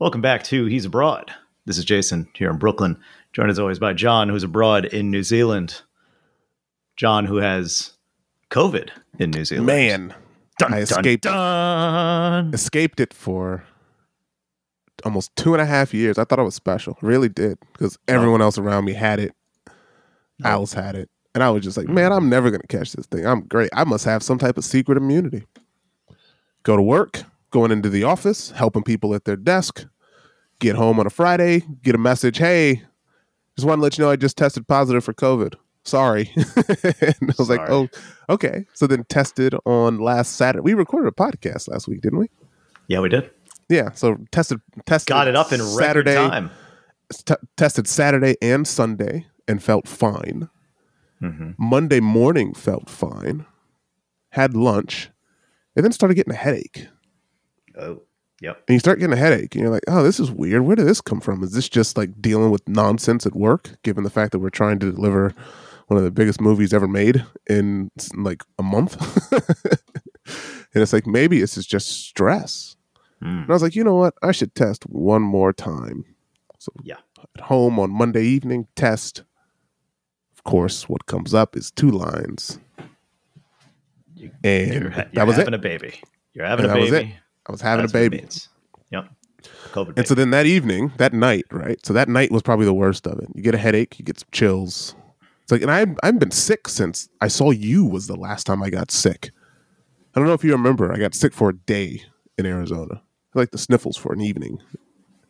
Welcome back to He's Abroad. This is Jason here in Brooklyn, joined as always by John, who's abroad in New Zealand. John, who has COVID in New Zealand. Man, Dun, I dun, escaped- dun. escaped it for almost two and a half years. I thought I was special, really did, because oh. everyone else around me had it. Oh. Alice had it, and I was just like, man, I'm never gonna catch this thing. I'm great. I must have some type of secret immunity. Go to work, going into the office, helping people at their desk. Get home on a Friday, get a message, hey, just want to let you know I just tested positive for COVID. Sorry. and I was like, oh, okay. So then tested on last Saturday. We recorded a podcast last week, didn't we? Yeah, we did. Yeah, so tested tested Got it up in Saturday, time. t- tested Saturday and Sunday and felt fine. Mhm. Monday morning felt fine. Had lunch, and then started getting a headache. Oh, yep. And you start getting a headache, and you're like, "Oh, this is weird. Where did this come from? Is this just like dealing with nonsense at work? Given the fact that we're trying to deliver one of the biggest movies ever made in like a month, and it's like maybe this is just stress." Mm. And I was like, you know what? I should test one more time. So Yeah. at home on Monday evening, test. Of course, what comes up is two lines. You- And You're, that you're was having it. a baby. You're having And a that baby. I was having That's a baby. Yep. COVID. And so then that evening, that night, right? So that night was probably the worst of it. You get a headache, you get some chills. It's like, and I I've been sick since I saw you was the last time I got sick. I don't know if you remember. I got sick for a day in Arizona. Like the sniffles for an evening,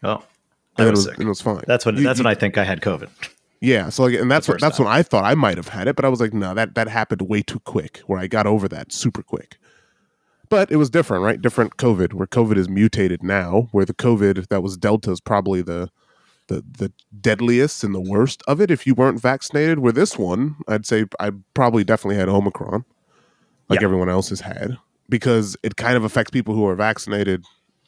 oh, and it was sick. it was fine. That's when. You- that's you- when I think I had COVID. Yeah, so like, and that's what that's time. when I thought I might have had it, but I was like, no, that that happened way too quick. Where I got over that super quick. But it was different, right? Different COVID, where COVID is mutated now, where the COVID that was Delta is probably the the the deadliest and the worst of it if you weren't vaccinated. Where this one, I'd say I probably definitely had Omicron, like Yeah. everyone else has had, because it kind of affects people who are vaccinated,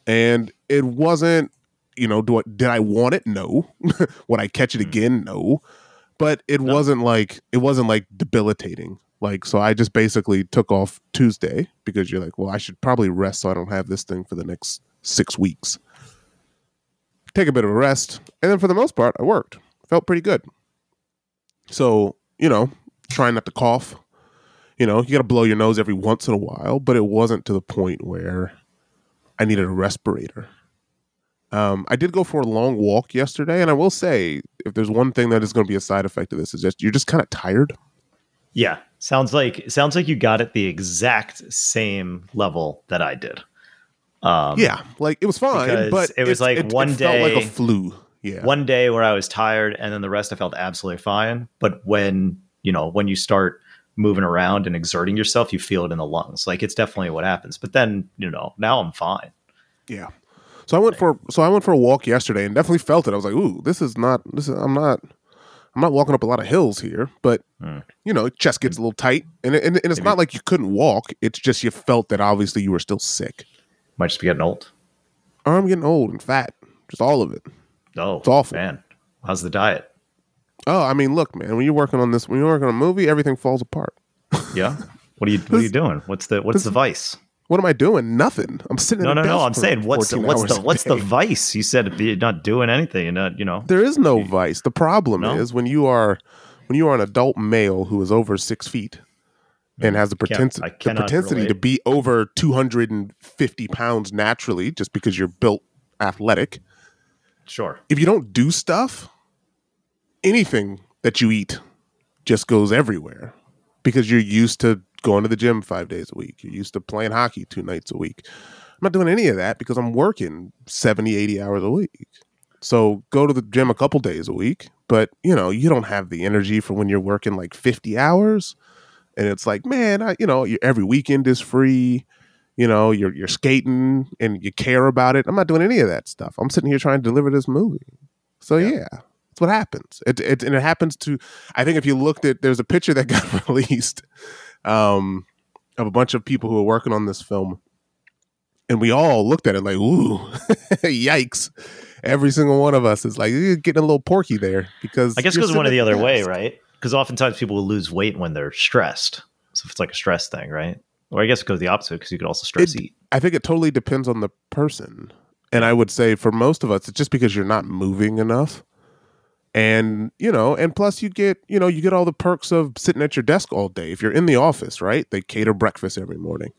and it wasn't you know, do I, did I want it? No. Would I catch it Mm. again? No. But it No. wasn't like it wasn't like debilitating. Like so, I just basically took off Tuesday because you're like, well, I should probably rest so I don't have this thing for the next six weeks. Take a bit of a rest, and then for the most part, I worked. Felt pretty good. So you know, trying not to cough. You know, you got to blow your nose every once in a while, but it wasn't to the point where I needed a respirator. Um, I did go for a long walk yesterday, and I will say, if there's one thing that is going to be a side effect of this, is just you're just kind of tired. Yeah, sounds like sounds like you got it the exact same level that I did. Um, yeah, like it was fine, but it was like it, one it felt like a flu. Yeah, one day where I was tired, and then the rest I felt absolutely fine. But when you know when you start moving around and exerting yourself, you feel it in the lungs. Like it's definitely what happens. But then you know now I'm fine. yeah. So I went for so I went for a walk yesterday, and definitely felt it. I was like, ooh, this is not this. Is, I'm not. I'm not walking up a lot of hills here, but Hmm. you know, chest gets a little tight, and and, and it's Maybe- not like you couldn't walk. It's just you felt that obviously you were still sick. Might just be getting old. I'm getting old and fat, just all of it. Oh, It's awful. man. How's the diet? Oh, I mean, look, man, when you're working on this, when you're working on a movie, everything falls apart. Yeah. What are you What are you doing? What's the What's the vice? What am I doing? Nothing. I'm sitting. No, no, no. I'm saying what's the What's the What's the vice? You said you're not doing anything. You're not. You know. There is no vice. The problem No? is when you are when you are an adult male who is over six feet and mm, has the, I the propensity to be over 250 pounds naturally, just because you're built athletic. Sure. If you don't do stuff, anything that you eat just goes everywhere because you're used to going to the gym five days a week. You're used to playing hockey two nights a week. I'm not doing any of that because I'm working 70, 80 hours a week. So go to the gym a couple days a week, but you know, you don't have the energy for when you're working like 50 hours. And it's like, man, I, you know, every weekend is free. You know, you're you're skating and you care about it. I'm not doing any of that stuff. I'm sitting here trying to deliver this movie. So Yeah. yeah, that's what happens. It, it and it happens to. I think if you looked at, there's a picture that got released um, of a bunch of people who were working on this film, and we all looked at it like, ooh, yikes! Every single one of us is like "You're getting a little porky there because I guess it goes one or sitting the other way, right? Because oftentimes people will lose weight when they're stressed. So it's like a stress thing, right? Or I guess it goes the opposite because you could also stress It- eat. I think it totally depends on the person. And I would say for most of us, it's just because you're not moving enough. And, you know, and plus you get, you know, you get all the perks of sitting at your desk all day. If you're in the office, right? They cater breakfast every morning.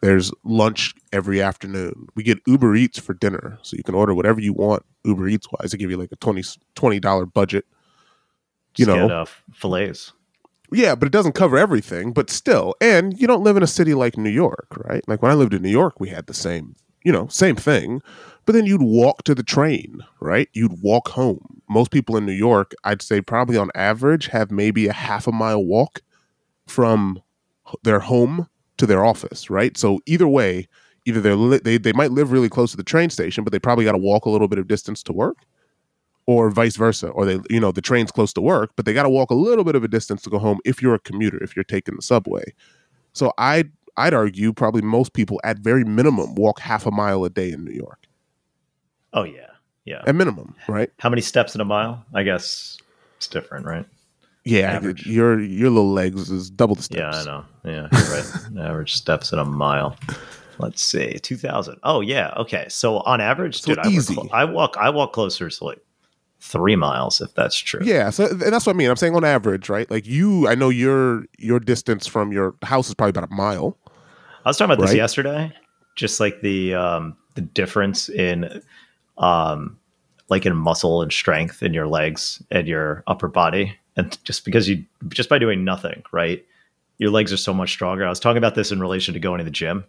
There's lunch every afternoon. We get Uber Eats for dinner. So you can order whatever you want Uber Eats wise. They give you like a 20 $20 budget. You Just know, get, uh, fillets. yeah, but it doesn't cover everything, but still. And you don't live in a city like New York, right? Like when I lived in New York, we had the same, you know, same thing. But then you'd walk to the train, right? You'd walk home. Most people in New York, I'd say probably on average, have maybe a half a mile walk from their home to their office, right? So either way, either they're li- they they might live really close to the train station, but they probably got to walk a little bit of distance to work, or vice versa, or they you know the train's close to work, but they got to walk a little bit of a distance to go home if you're a commuter, if you're taking the subway. So I'd I'd argue probably most people at very minimum walk half a mile a day in New York Oh yeah, yeah. at minimum, right? How many steps in a mile? I guess it's different, right? Yeah, Average. your your little legs is double the steps. Yeah, I know. Yeah, right. average steps in a mile. Let's see, two thousand. Oh yeah, okay. So on average, So dude, I, easy. Walk, I walk. I walk closer to like three miles, if that's true. Yeah, so and that's what I mean. I'm saying on average, right? Like you, I know your your distance from your house is probably about a mile. I was talking about this yesterday. Just like the um, the difference in um, like in muscle and strength in your legs and your upper body, and just because you just by doing nothing, right? Your legs are so much stronger. I was talking about this in relation to going to the gym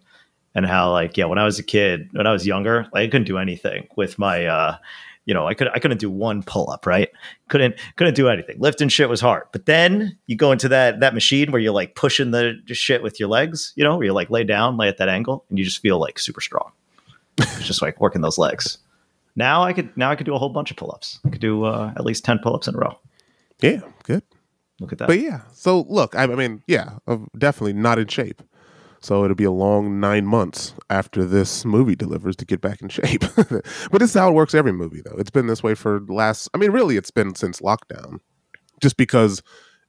and how like yeah, when I was a kid, when I was younger, like I couldn't do anything with my uh you know, I could I couldn't do one pull up, right? Couldn't couldn't do anything. Lifting shit was hard. But then you go into that that machine where you're like pushing the shit with your legs, you know, where you like lay down, lay at that angle, and you just feel like super strong. It's just like working those legs. Now I could now I could do a whole bunch of pull ups. I could do uh, at least ten pull ups in a row. Yeah, good. Look at that. But yeah, so look, I, I mean, yeah, I'm definitely not in shape. So it'll be a long nine months after this movie delivers to get back in shape. but this is how it works every movie, though. It's been this way for the last, I mean, really, it's been since lockdown. Just because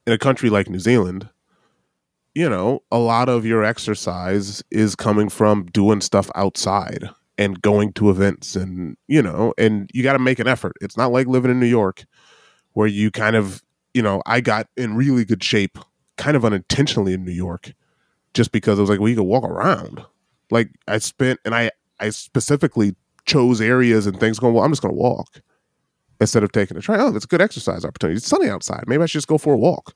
in a country like New Zealand, you know, a lot of your exercise is coming from doing stuff outside and going to events and, you know, and you got to make an effort. It's not like living in New York where you kind of, you know, I got in really good shape kind of unintentionally in New York just because I was like, well, you can walk around. Like I spent, and I, I specifically chose areas and things going, well, I'm just going to walk instead of taking a train. Oh, that's a good exercise opportunity. It's sunny outside. Maybe I should just go for a walk.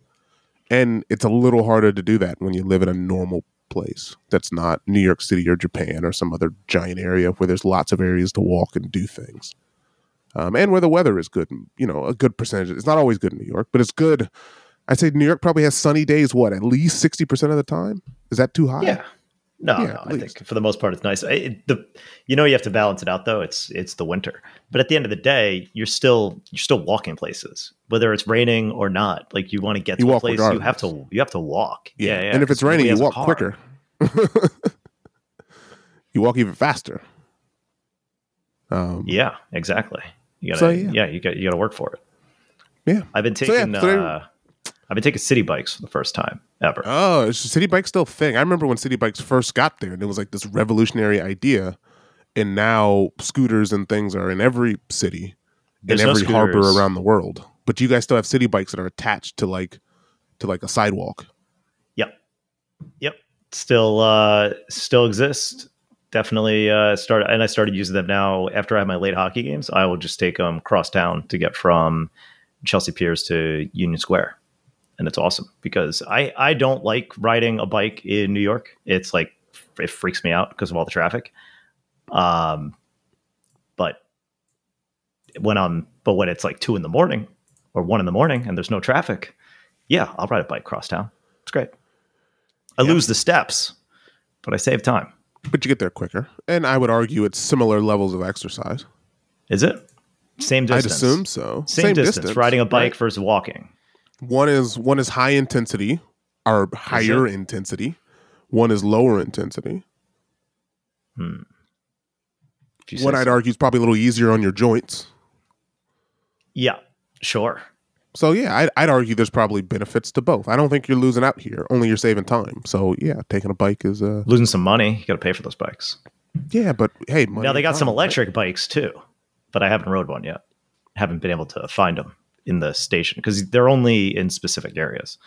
And it's a little harder to do that when you live in a normal place that's not New York City or Japan or some other giant area where there's lots of areas to walk and do things. Um, and where the weather is good, you know, a good percentage. It's not always good in New York, but it's good. I'd say New York probably has sunny days, what, at least 60% of the time? Is that too high? Yeah. No, Yeah, no. I least. think for the most part it's nice. It, the you know you have to balance it out though. It's it's the winter, but at the end of the day, you're still you're still walking places, whether it's raining or not. Like you want to get You to a place, you have to you have to walk. Yeah, yeah. and if it's raining, you walk quicker. you walk even faster. Um, Yeah, exactly. You gotta So, yeah. yeah. you got you got to work for it. Yeah. I've been So, yeah, taking so uh, I've been taking Citi Bikes for the first time ever. Oh, is Citi Bikes still a thing? I remember when Citi Bikes first got there, and it was like this revolutionary idea. And now scooters and things are in every city, in There's no every harbor around the world. But you guys still have Citi Bikes that are attached to like to like a sidewalk. Yep. Yep. Still uh still exist. Definitely uh started and I started using them now after I have my late hockey games. I will just take them cross town to get from Chelsea Piers to Union Square. And it's awesome because I I don't like riding a bike in New York. It's like it freaks me out because of all the traffic. Um but when I'm but when it's like two in the morning or one in the morning and there's no traffic, yeah, I'll ride a bike cross town. It's great. I lose the steps, but I save time. But you get there quicker. And I would argue it's similar levels of exercise. Is it? Same distance? I'd assume so. Same, distance, Riding a bike right? versus walking. One is one is high intensity or higher intensity. One is lower intensity. Hmm. What I'd so. argue is probably a little easier on your joints. Yeah, sure. So yeah, I'd, I'd argue there's probably benefits to both. I don't think you're losing out here. Only you're saving time. So yeah, taking a bike is uh Losing some money, you got to pay for those bikes. Yeah, but hey, money now they got some time, right? electric bikes too, but I haven't rode one yet. Haven't been able to find them in the station because they're only in specific areas.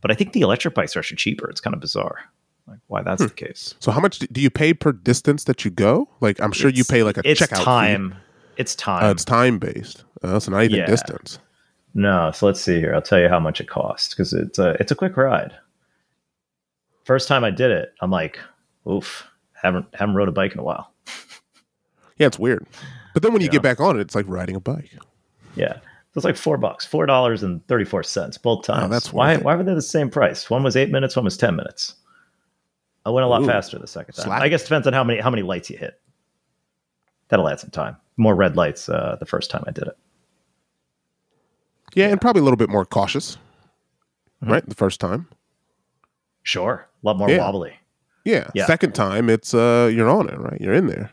But I think the electric bikes are actually cheaper. It's kind of bizarre, like why that's Hmm. the case. So how much do you pay per distance that you go? Like I'm sure you pay like a it's checkout fee. time. It's time. Uh, it's time based. Uh, so not even Yeah. distance. No, so let's see here. I'll tell you how much it costs because it's a it's a quick ride. First time I did it, I'm like, oof, haven't haven't rode a bike in a while. Yeah, it's weird. But then when you Yeah. get back on it, it's like riding a bike. Yeah, it was like four bucks, four dollars and thirty four cents both times. Oh, that's why it. why were they the same price? One was eight minutes, one was ten minutes. I went a lot Ooh. faster the second time. I guess it depends on how many how many lights you hit. That'll add some time. More red lights uh, the first time I did it. Yeah, and probably a little bit more cautious, Mhm. right? The first time. Sure, a lot more Yeah. wobbly. Yeah. Yeah. Second time, it's uh, you're on it, right? You're in there.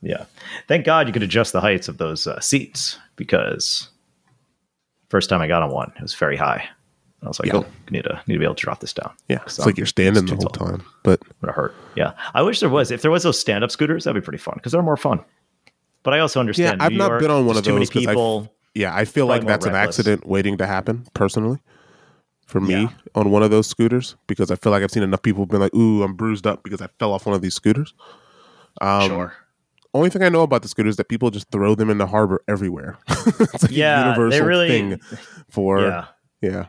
Yeah. Thank God you could adjust the heights of those uh, seats because first time I got on one, it was very high. I was like, Yeah. oh, need to need to be able to drop this down. Yeah, it's like you're standing the whole tall. time. But I'm gonna hurt. Yeah. I wish there was. If there was those stand up scooters, that'd be pretty fun because they're more fun. But I also understand. Yeah, I've New not York, been on one of too many those 'cause I- people. yeah, I feel like that's an accident waiting to happen personally for me Yeah. on one of those scooters because I feel like I've seen enough people been like, "Ooh, I'm bruised up because I fell off one of these scooters." Um, sure. Only thing I know about the scooters is that people just throw them in the harbor everywhere. it's like Yeah, a they universal really- thing for yeah. yeah.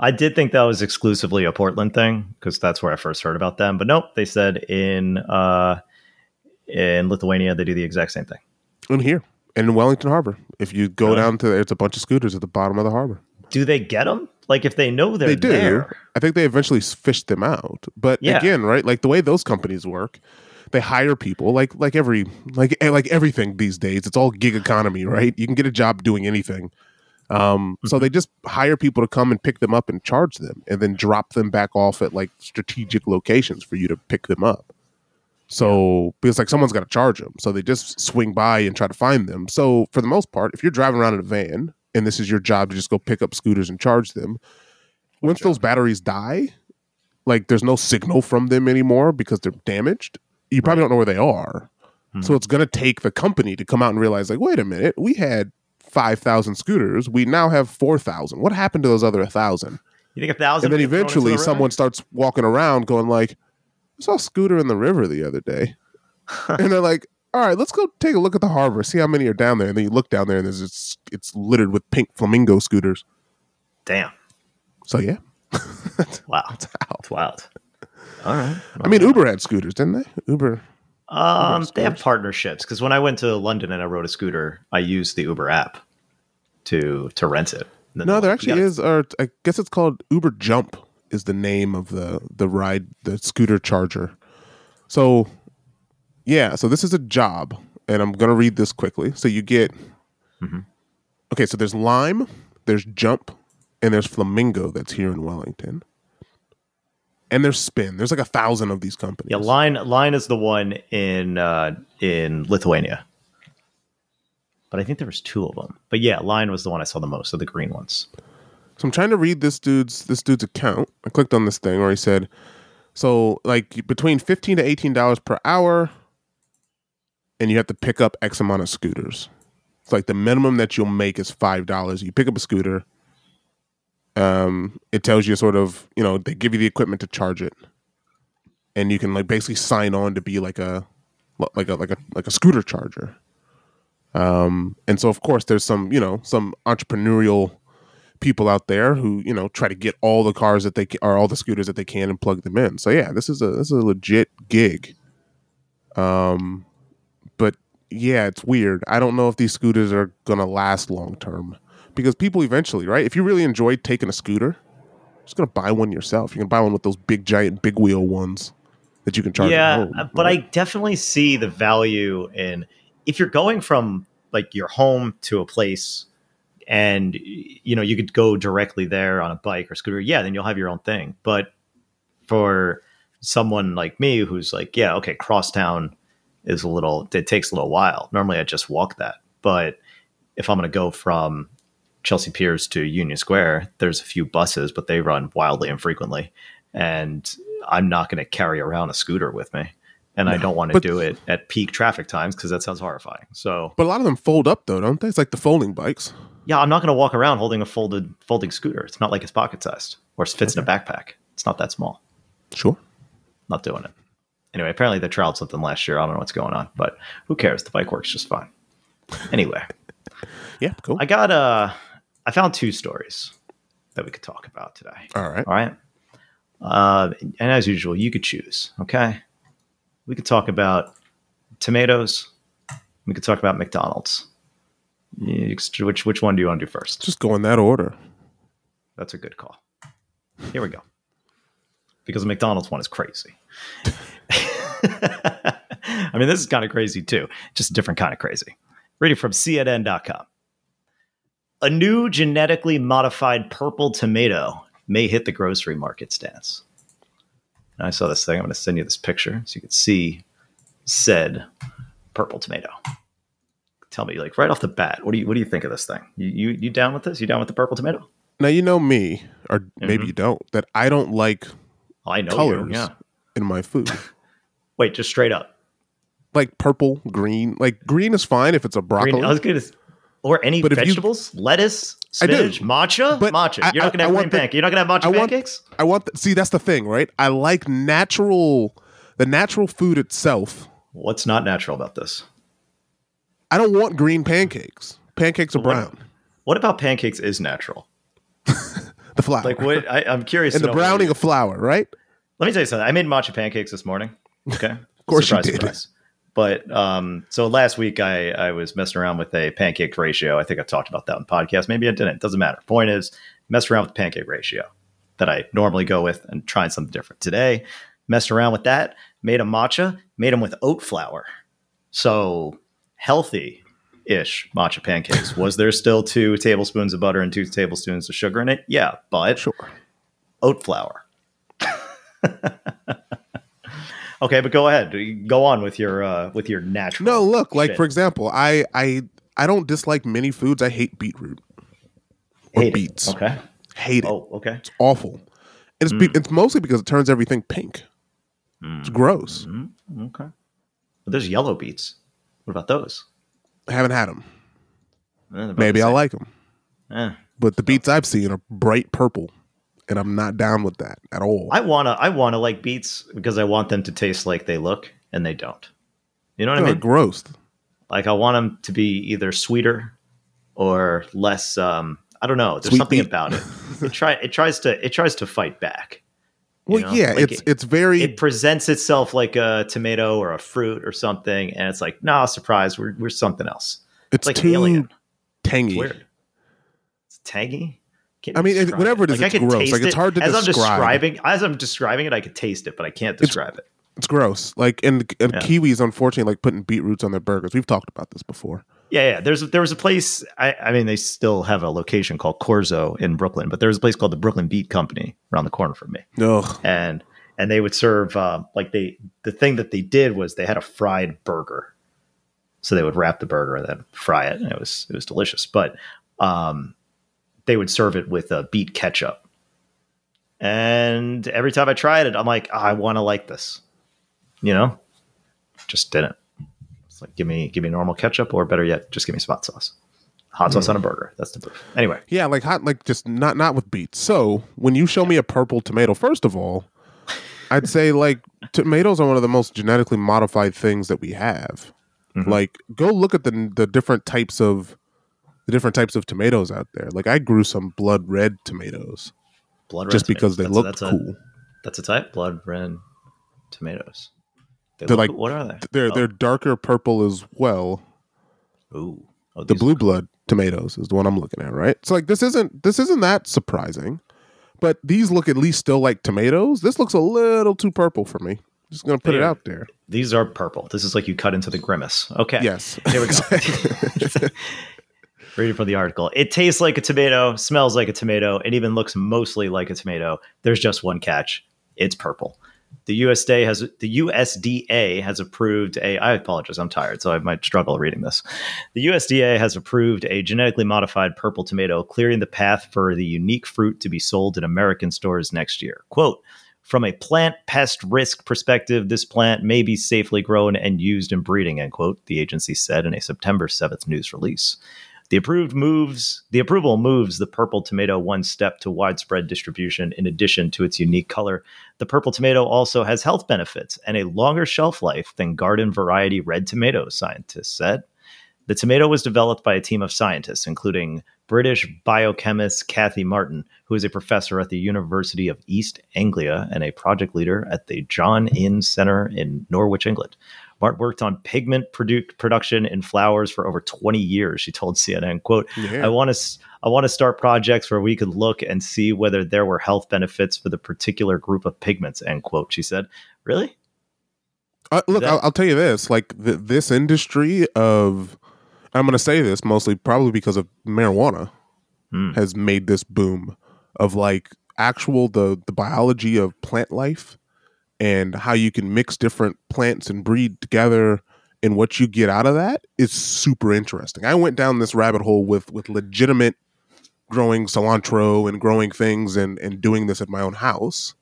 I did think that was exclusively a Portland thing because that's where I first heard about them. But nope, they said in uh, in Lithuania they do the exact same thing. And here and in Wellington Harbor, if you go Really? down to there, it's a bunch of scooters at the bottom of the harbor. Do they get them? Like if they know they're they do. there, I think they eventually fished them out. But Yeah. again, right? Like the way those companies work, they hire people like like every like eh, like everything these days. It's all gig economy, right? You can get a job doing anything. Um, so Mm-hmm. they just hire people to come and pick them up and charge them, and then drop them back off at like strategic locations for you to pick them up. So because like someone's got to charge them, so they just swing by and try to find them. So for the most part, if you're driving around in a van and this is your job to just go pick up scooters and charge them, once those batteries die, like there's no signal from them anymore because they're damaged. You probably don't know where they are. So hmm. it's gonna take the company to come out and realize, like, wait a minute, we had five thousand scooters, we now have four thousand. What happened to those other thousand? you think a thousand. And then would get thrown into eventually, the someone starts walking around going like, "I saw a scooter in the river the other day," and they're like, "All right, let's go take a look at the harbor, see how many are down there." And then you look down there, and there's it's, it's littered with pink flamingo scooters. Damn! So yeah, Wow, it's wild. All right. I mean, Uber had scooters, didn't they? Uber. Um, Uber they have partnerships because when I went to London and I rode a scooter, I used the Uber app to to rent it. And No, there we actually is. Or I guess it's called Uber Jump is the name of the the ride, the scooter charger. So, yeah. So this is a job, and I'm gonna read this quickly. So you get. Mhm. Okay, so there's Lime, there's Jump, and there's Flamingo that's here in Wellington, and there's Spin. There's like a thousand of these companies. Yeah, Lime Lime is the one in uh, in Lithuania, but I think there was two of them. But yeah, Lime was the one I saw the most of the green ones. So I'm trying to read this dude's this dude's account. I clicked on this thing where he said, so like between fifteen to eighteen dollars per hour, and you have to pick up X amount of scooters. It's like the minimum that you'll make is five dollars. You pick up a scooter. Um, it tells you sort of, you know, they give you the equipment to charge it, and you can like basically sign on to be like a, like a like a like a scooter charger. Um, and so of course there's some, you know, some entrepreneurial people out there who you know try to get all the cars that they ca- or all the scooters that they can and plug them in. So yeah, this is a this is a legit gig. Um, but yeah, it's weird. I don't know if these scooters are gonna last long term because people eventually, right? If you really enjoy taking a scooter, just gonna buy one yourself. You can buy one with those big giant big wheel ones that you can charge. at yeah, home, uh, but I definitely see the value in if you're going from like your home to a place and you know you could go directly there on a bike or scooter yeah then you'll have your own thing but for someone like me who's like yeah okay crosstown is a little it takes a little while normally i just walk that but if i'm going to go from chelsea piers to union square there's a few buses but they run wildly infrequently and i'm not going to carry around a scooter with me and I don't want to do it at peak traffic times because that sounds horrifying. So But a lot of them fold up though, don't they? It's like the folding bikes. yeah, I'm not going to walk around holding a folded folding scooter. It's not like it's pocket sized or it fits in a backpack. It's not that small. Sure. Not doing it. Anyway, apparently they trialed something last year. I don't know what's going on, but who cares? The bike works just fine. Anyway, Yeah, cool. I got uh I found two stories that we could talk about today. All right. All right. Uh, and as usual, you could choose. Okay. We could talk about tomatoes. We could talk about McDonald's. Which which one do you want to do first? Just go in that order. That's a good call. Here we go. Because the McDonald's one is crazy. I mean, this is kind of crazy too, just a different kind of crazy. Reading from CNN.com. A new genetically modified purple tomato may hit the grocery market stands. And I saw this thing. I'm going to send you this picture so you can see said purple tomato. Tell me, like right off the bat, what do you what do you think of this thing? You you, you down with this? You down with the purple tomato? Now you know me, or maybe Mhm. you don't, that I don't like I know colors you. Yeah. in my food. Wait, just straight up. like purple, green. Like green is fine if it's a broccoli. Green, I was gonna, or any But if you- vegetables, lettuce, spinach, matcha, But matcha. I- You're not gonna have green want the- pancake. You're not gonna have matcha I want- pancakes. I want the, see that's the thing, right? I like natural the natural food itself. What's not natural about this? I don't want green pancakes. Pancakes are What- brown. What about pancakes is natural? The flour. Like what? I, I'm curious. and the browning of flour, right? Let me tell you something. I made matcha pancakes this morning. Okay, of course you did. But um, so last week I I was messing around with a pancake ratio. I think I talked about that on the podcast. Maybe I didn't. Doesn't matter. Point is, messed around with the pancake ratio that I normally go with and trying something different today. Messed around with that. Made a matcha. Made them with oat flour. So healthy ish matcha pancakes. Was there still two tablespoons of butter and two tablespoons of sugar in it? Yeah, but Sure. oat flour. okay, but go ahead. Go on with your uh, with your natural. No, look, like for example, I I I don't dislike many foods. I hate beetroot. Or Hate it. beets. Okay. Hate it. Oh, okay. It's awful. It's be, it's mostly because it turns everything pink. It's gross. Mm, okay. But there's yellow beets. What about those? I haven't had them. Eh, Maybe the I like them. Eh. But the beets I've seen are bright purple, and I'm not down with that at all. I wanna I wanna like beets because I want them to taste like they look, and they don't. You know what I They're mean? gross. Like I want them to be either sweeter or less. Um, I don't know. There's Sweet something beet. about it. It try it tries to it tries to fight back. Well, know? yeah, Like it's it- it's very it presents itself like a tomato or a fruit or something, and it's like, nah, surprise, we're we're something else. it's It's like too alien. tangy. It's weird. It's tangy. I mean, it- whatever it is, I it's can gross. Like, it's hard to as I'm describe. describing. As I'm describing it, I could taste it, but I can't describe it. It's gross. Like and and Yeah. Kiwis, unfortunately, like putting beetroots on their burgers. We've talked about this before. Yeah, yeah. There's there was a place. I, I mean, they still have a location called Corzo in Brooklyn, but there was a place called the Brooklyn Beet Company around the corner from me. Ugh. and and they would serve uh, like they the thing that they did was they had a fried burger so they would wrap the burger and then fry it and it was it was delicious but um, they would serve it with a beet ketchup. And every time i tried it i'm like "Ah, i want to like this you know? Just didn't. It's like give me give me normal ketchup or better yet just give me spot sauce. Hot sauce on a burger that's the proof anyway. Yeah, like hot, like just not not with beets. So when you show me a purple tomato, first of all, I'd say like tomatoes are one of the most genetically modified things that we have. Mhm. Like, go look at the the different types of the different types of tomatoes out there. Like, I grew some blood red tomatoes blood red just tomatoes. because they That's- look that's a- cool. That's a type, blood red tomatoes. They They're look- like- what are they? They're Oh, they're darker purple as well. ooh, oh, The blue blood tomatoes is the one I'm looking at, right? So like this isn't this isn't that surprising, but these look at least still like tomatoes. This looks a little too purple for me. Just gonna put it Yeah. out there. These are purple. This is like you cut into the grimace. Okay. Yes. Here we go. Reading from the article. It tastes like a tomato, smells like a tomato, and even looks mostly like a tomato. There's just one catch. It's purple. The USDA has the USDA has approved a I apologize, I'm tired, so I might struggle reading this. The USDA has approved a genetically modified purple tomato, clearing the path for the unique fruit to be sold in American stores next year. Quote From a plant pest risk perspective, this plant may be safely grown and used in breeding, end quote, the agency said in a September 7th news release. The approved moves the approval moves the purple tomato one step to widespread distribution in addition to its unique color. The purple tomato also has health benefits and a longer shelf life than garden variety red tomatoes, scientists said. The tomato was developed by a team of scientists, including British biochemist Cathie Martin, who is a professor at the University of East Anglia and a project leader at the John Innes Centre in Norwich, England. Martin worked on pigment produ- production in flowers for over 20 years. She told CNN, "quote Yeah. I want to I want to start projects where we could look and see whether there were health benefits for the particular group of pigments." End quote. She said, "Really? Uh, look, that- I'll, I'll tell you this: like th- this industry of, I'm going to say this mostly probably because of marijuana Hmm. has made this boom of like actual the the biology of plant life and how you can mix different plants and breed together and what you get out of that is super interesting. I went down this rabbit hole with with legitimate growing cilantro and growing things and and doing this at my own house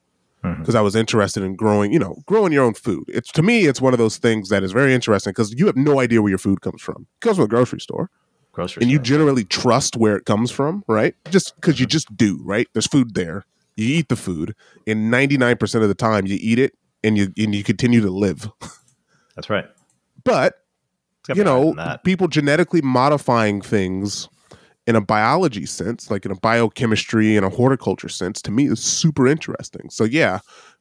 mm-hmm. because I was interested in growing, you know, growing your own food. It's to me, it's one of those things that is very interesting because you have no idea where your food comes from. It comes from a grocery store, Grocery and you generally trust where it comes from, right? Just because you mm-hmm. just do, right? There's food there. You eat the food, and 99 percent of the time, you eat it, and you and you continue to live. That's right. But you know, people genetically modifying things in a biology sense, like in a biochemistry and a horticulture sense, to me is super interesting. So yeah,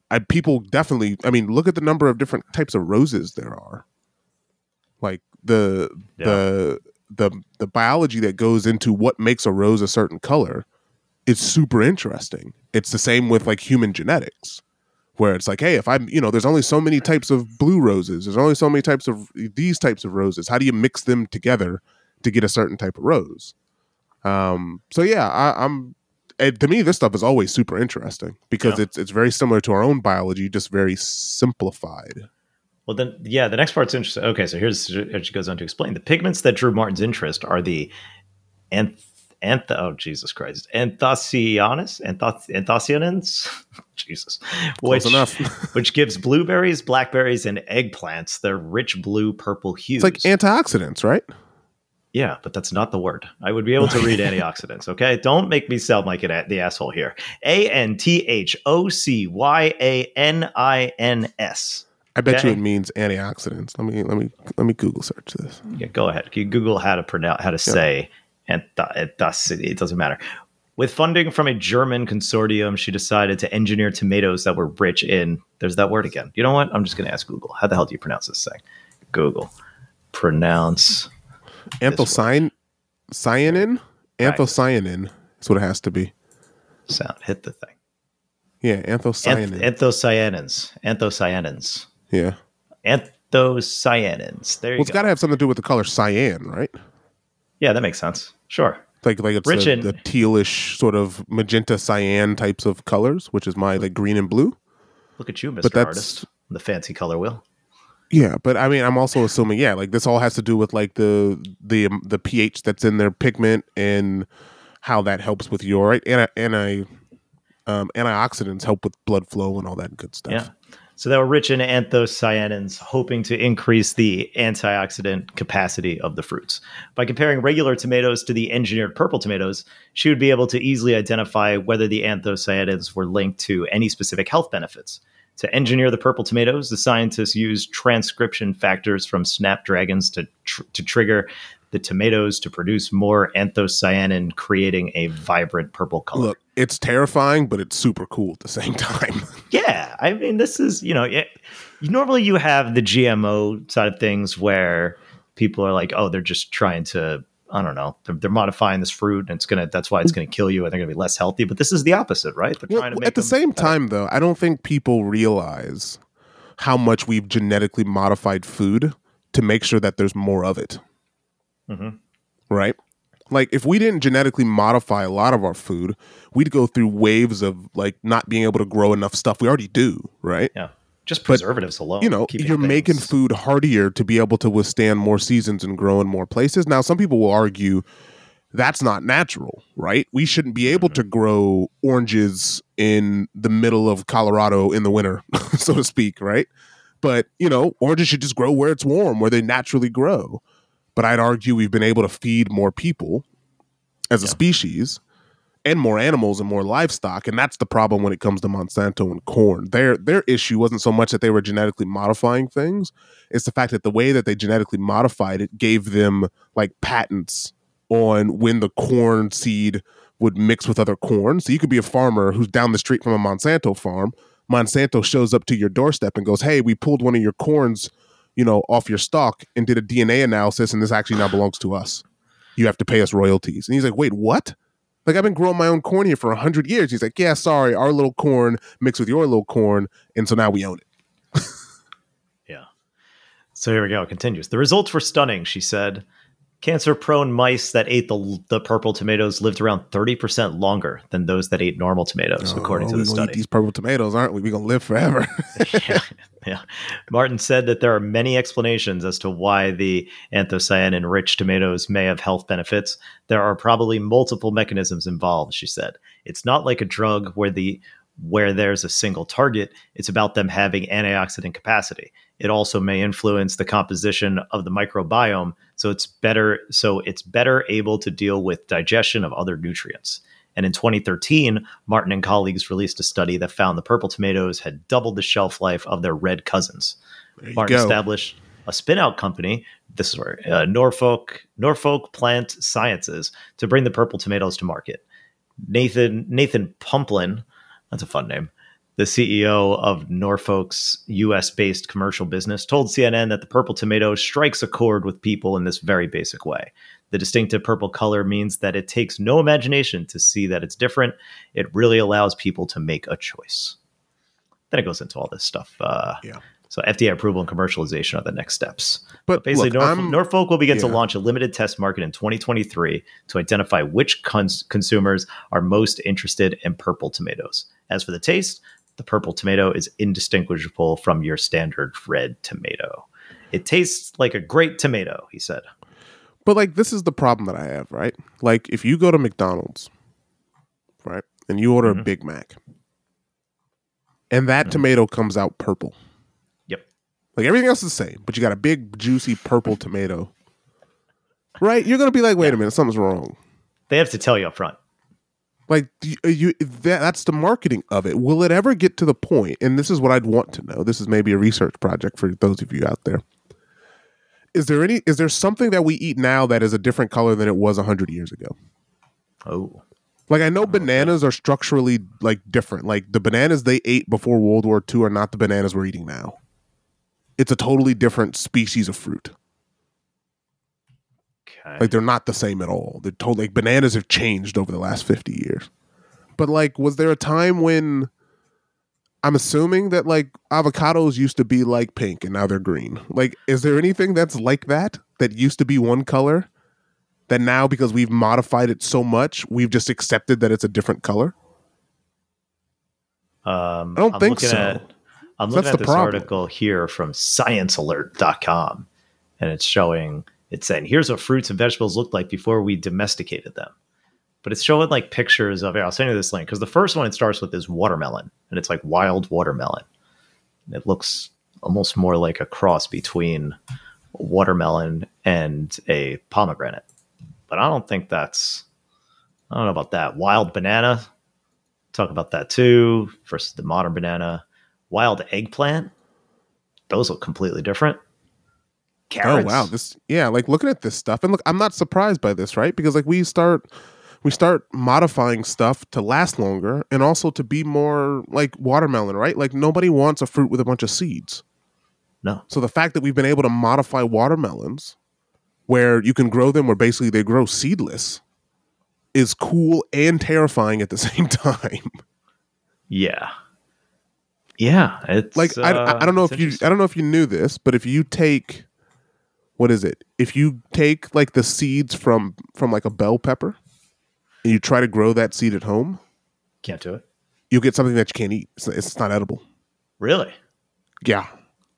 I people definitely. I mean, look at the number of different types of roses there are. Like the the the the biology that goes into what makes a rose a certain color is super interesting. It's the same with like human genetics where it's like, hey, if I'm, you know, there's only so many types of blue roses. There's only so many types of these types of roses. How do you mix them together to get a certain type of rose? Um, so yeah, I, I'm. And to me, this stuff is always super interesting because Yeah. it's it's very similar to our own biology, just very simplified. Well, then, yeah, the next part's interesting. Okay, so here's here she goes on to explain the pigments that drew Martin's interest are the anth, anth oh Jesus Christ, anthocyanins, anth, anthocyanins, Jesus, which enough. which gives blueberries, blackberries, and eggplants their rich blue purple hues. it's like antioxidants, right? yeah, but that's not the word. I would be able to read antioxidants. Okay, don't make me sound like an, the asshole here. A N T H O C Y A N I N S. I bet Okay. you it means antioxidants. Let me let me let me Google search this. Yeah, go ahead. You Google how to pronounce how to say and it does it doesn't matter. With funding from a German consortium, she decided to engineer tomatoes that were rich in there's that word again. You know what? I'm just gonna ask Google. How the hell do you pronounce this thing? Google. Pronounce Anthocyan cyanin? Right. Anthocyanin is what it has to be. sound. Hit the thing. Yeah, Anth- anthocyanin. anthocyanins. Anthocyanins. yeah. Anthocyanins. There you Well, it's go. got to have something to do with the color cyan, right? Yeah, that makes sense. Sure. Like like it's Rich the, the tealish sort of magenta cyan types of colors, which is my like green and blue. Look at you, Mr. But that's- Artist. The fancy color wheel. Yeah, but I mean, I'm also assuming, yeah, like this all has to do with like the the um, the pH that's in their pigment and how that helps with your right anti anti um, antioxidants help with blood flow and all that good stuff. Yeah. So they were rich in anthocyanins, hoping to increase the antioxidant capacity of the fruits. By comparing regular tomatoes to the engineered purple tomatoes, she would be able to easily identify whether the anthocyanins were linked to any specific health benefits. To engineer the purple tomatoes, the scientists used transcription factors from snapdragons to, tr- to trigger the tomatoes to produce more anthocyanin, creating a vibrant purple color. Look, it's terrifying, but it's super cool at the same time. Yeah, I mean, this is you know, it, normally you have the GMO side of things where people are like, oh, they're just trying to, I don't know, they're, they're modifying this fruit and it's gonna, that's why it's gonna kill you and they're gonna be less healthy. But this is the opposite, right? They're Well, trying to make at the same better. time, though, I don't think people realize how much we've genetically modified food to make sure that there's more of it. Mhm. Right? Like, if we didn't genetically modify a lot of our food, we'd go through waves of like not being able to grow enough stuff. We already do, right? Yeah, just preservatives alone. you know, you're making food hardier to be able to withstand more seasons and grow in more places. Now, some people will argue that's not natural, right? We shouldn't be able mm-hmm. to grow oranges in the middle of Colorado in the winter, so to speak, right? But, you know, oranges should just grow where it's warm, where they naturally grow. But I'd argue we've been able to feed more people as a Yeah. species and more animals and more livestock. And that's the problem when it comes to Monsanto and corn. Their their issue wasn't so much that they were genetically modifying things, it's the fact that the way that they genetically modified it gave them like patents on when the corn seed would mix with other corn. So you could be a farmer who's down the street from a Monsanto farm. Monsanto shows up to your doorstep and goes, "Hey, we pulled one of your corns, you know, off your stock and did a DNA analysis, and this actually now belongs to us. You have to pay us royalties." And he's like, "Wait, what?" Like I've been growing my own corn here for hundred years. He's like, "Yeah, sorry, our little corn mixed with your little corn, and so now we own it." Yeah. So here we go. It continues. The results were stunning, she said. Cancer prone mice that ate the, the purple tomatoes lived around 30% longer than those that ate normal tomatoes, oh, according to Oh, the we gonna eat study. these purple tomatoes, aren't we? We gonna live forever. yeah, yeah. Martin said that there are many explanations as to why the anthocyan enriched tomatoes may have health benefits. There are probably multiple mechanisms involved, she said. It's not like a drug where the where there's a single target, it's about them having antioxidant capacity. It also may influence the composition of the microbiome, so it's better so it's better able to deal with digestion of other nutrients. And in 2013, Martin and colleagues released a study that found the purple tomatoes had doubled the shelf life of their red cousins. Martin go. established a spin-out company. This is where uh, Norfolk Norfolk Plant Sciences to bring the purple tomatoes to market. Nathan Nathan Pumplin, that's a fun name. The CEO of Norfolk's US-based commercial business told CNN that the purple tomato strikes a chord with people in this very basic way. The distinctive purple color means that it takes no imagination to see that it's different. It really allows people to make a choice. Then it goes into all this stuff. Uh, Yeah. So FDA approval and commercialization are the next steps. But Basically, look, Norfolk, Norfolk will begin to launch a limited test market in 2023 to identify which cons- consumers are most interested in purple tomatoes. As for the taste, the purple tomato is indistinguishable from your standard red tomato. It tastes like a great tomato, he said. But like this is the problem that I have, right? Like if you go to McDonald's, right, and you order a Mhm. Big Mac, and that Mhm. tomato comes out purple. Like everything else is the same, but you got a big juicy purple tomato. Right? You're gonna be like, wait Yeah. a minute, something's wrong. They have to tell you up front. Like you, uh, you that, that's the marketing of it. Will it ever get to the point? And this is what I'd want to know. This is maybe a research project for those of you out there. Is there any? Is there something that we eat now that is a different color than it was hundred years ago? Oh, Like I know bananas are structurally like different. Like the bananas they ate before World War II are not the bananas we're eating now. It's a totally different species of fruit. okay. Like they're not the same at all. They're totally like bananas have changed over the last 50 years. But like was there a time when I'm assuming that like avocados used to be like pink and now they're green. Like is there anything that's like that that used to be one color that now because we've modified it so much, we've just accepted that it's a different color? Um, I don't I'm think so. At, I'm looking at this problem. article here from sciencealert.com, and it's showing, it's saying, here's what fruits and vegetables looked like before we domesticated them. But it's showing like pictures of, here, I'll send you this link, because the first one it starts with is watermelon, and it's like wild watermelon. It looks almost more like a cross between watermelon and a pomegranate. But I don't think that's, I don't know about that. Wild banana, talk about that too versus the modern banana wild eggplant those look completely different carrots Oh wow, this yeah, like looking at this stuff and look, I'm not surprised by this, right? Because like we start we start modifying stuff to last longer and also to be more like watermelon, right? Like nobody wants a fruit with a bunch of seeds. no So the fact that we've been able to modify watermelons where you can grow them where basically they grow seedless is cool and terrifying at the same time. yeah yeah it's like I, uh, I don't know if you. I don't know if you knew this, but if you take what is it? If you take like the seeds from from like a bell pepper and you try to grow that seed at home, can't do it you'll get something that you can't eat. It's, it's not edible. really Yeah,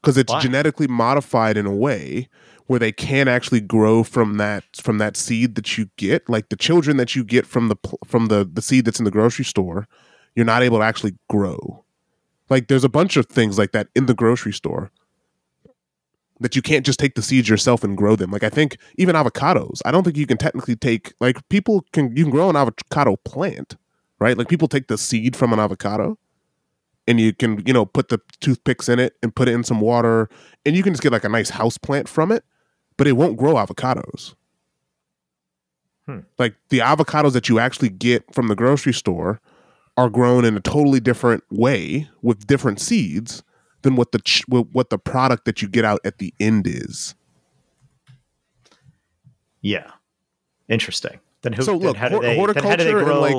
because it's Why? genetically modified in a way where they can't actually grow from that from that seed that you get, like the children that you get from the from the the seed that's in the grocery store, you're not able to actually grow. Like there's a bunch of things like that in the grocery store that you can't just take the seeds yourself and grow them. Like I think even avocados, I don't think you can technically take like people can you can grow an avocado plant, right? Like people take the seed from an avocado and you can, you know, put the toothpicks in it and put it in some water and you can just get like a nice house plant from it, but it won't grow avocados. Hmm. Like the avocados that you actually get from the grocery store are grown in a totally different way with different seeds than what the ch- what the product that you get out at the end is. Yeah. Interesting. Then who? So, look, how do they? How do they grow? like,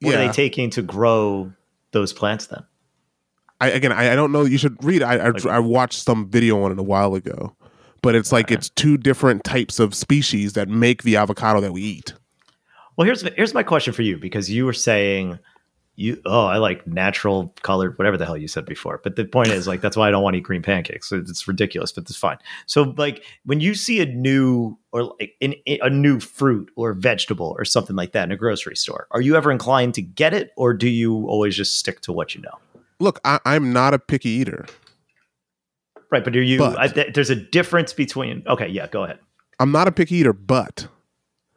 what are they taking to grow those plants? Then I again, I, I don't know. You should read. I, I Like- I watched some video on it a while ago, but it's like Alright. it's two different types of species that make the avocado that we eat. Well, here's here's my question for you because you were saying you oh I like natural colored whatever the hell you said before. But the point is like that's why I don't want to eat green pancakes. It's ridiculous, but it's fine. So like when you see a new or like a new fruit or vegetable or something like that in a grocery store, are you ever inclined to get it or do you always just stick to what you know? Look, I, I'm not a picky eater. Right, but are you? But- I, th- there's a difference between. Okay, yeah, go ahead. I'm not a picky eater, but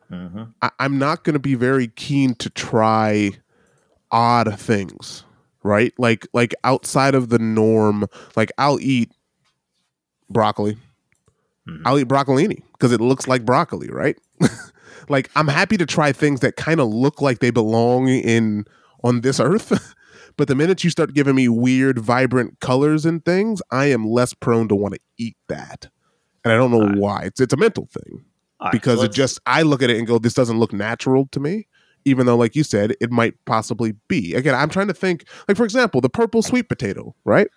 hmm I, I'm not going to be very keen to try odd things, right? Like like outside of the norm. Like I'll eat broccoli. Mhm. I'll eat broccolini because it looks like broccoli, right? like I'm happy to try things that kind of look like they belong in on this earth. but the minute you start giving me weird, vibrant colors and things, I am less prone to want to eat that. And I don't know Alright. why. It's it's a mental thing right, because so it just I look at it and go, this doesn't look natural to me. Even though, like you said, it might possibly be. Again, I'm trying to think. Like for example, the purple sweet potato, right?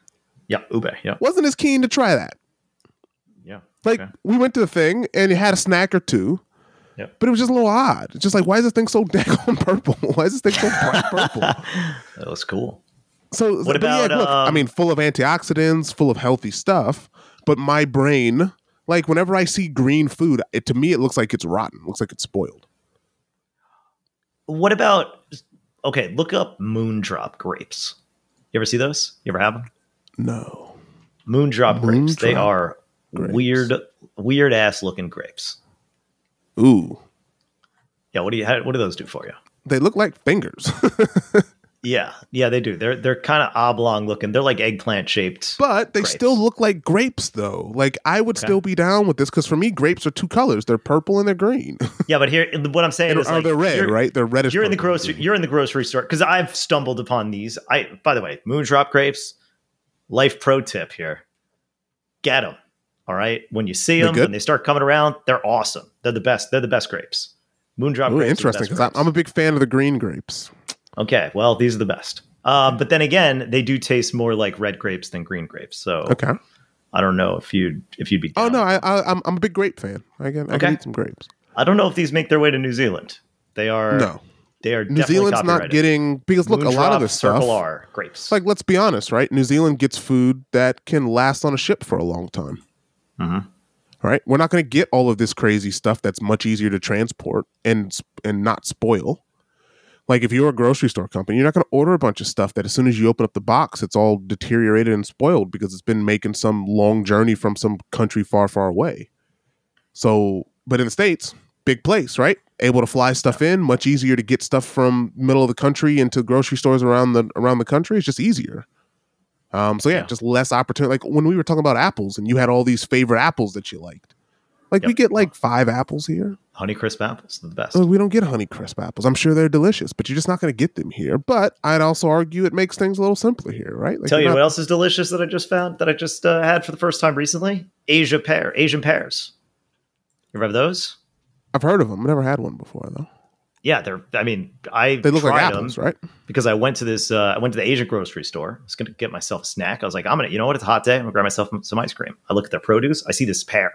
yeah, ube, yeah, Wasn't as keen to try that. yeah. Like Okay. we went to the thing and it had a snack or two, yeah but it was just a little odd. It's just like, why is this thing so daggone purple? why is this thing so bright purple? that was cool. So, What about, look, I um, mean, full of antioxidants, full of healthy stuff. But my brain, like, whenever I see green food, it to me it looks like it's rotten. Looks like it's spoiled. What about? Okay, look up moondrop grapes. You ever see those? You ever have them? No. Moondrop grapes. They are grapes. weird, weird ass looking grapes. Ooh, Yeah. What do you? How, what do those do for you? they look like fingers, Yeah, yeah, they do. They're they're kind of oblong looking. They're like eggplant shaped. but they Grapes. still look like grapes, though. Like I would Okay. still be down with this because for me, grapes are two colors: they're purple and they're green. Yeah, but here, what I'm saying And- is, are like, they're red, right? They're reddish. You're in the grocery. You're in the grocery store because I've stumbled upon these. I, by the way, moondrop grapes. Life pro tip here: get them. All right, when you see They're them, good? when they start coming around, they're awesome. They're the best. They're the best grapes. Moondrop Ooh, grapes. interesting because I'm a big fan of the green grapes. Okay, well, these are the best. Um, but then again, they do taste more like red grapes than green grapes. So Okay. I don't know if you'd if you'd be. Oh no, I, I I'm I'm a big grape fan. I can I Okay. can eat some grapes. I don't know if these make their way to New Zealand. They are. No, they are. New Zealand's not getting because look, a lot of this stuff. Circle R grapes. Like let's be honest, right? New Zealand gets food that can last on a ship for a long time. Mhm. Right? We're not going to get all of this crazy stuff that's much easier to transport and and not spoil. Like if you're a grocery store company, you're not going to order a bunch of stuff that as soon as you open up the box, it's all deteriorated and spoiled because it's been making some long journey from some country far, far away. So, but in the states, big place, right? Able to fly stuff in, much easier to get stuff from middle of the country into grocery stores around the around the country. It's just easier. Um, so yeah, Yeah. just less opportunity. Like when we were talking about apples, and you had all these favorite apples that you liked. Like we get like five apples here. Honeycrisp apples, they're the best. We don't get Honeycrisp apples. I'm sure they're delicious, but you're just not going to get them here. But I'd also argue it makes things a little simpler here, right? Like Tell you're not- what else is delicious that I just found that I just uh, had for the first time recently. Asia pear, Asian pears. You ever have those? I've heard of them. I've never had one before though. Yeah, they're. I mean, I They look like apples, them right? because I went to this. Uh, I went to the Asian grocery store. I was going to get myself a snack. I was like, I'm gonna. You know what? It's a hot day. I'm gonna grab myself some ice cream. I look at their produce. I see this pear.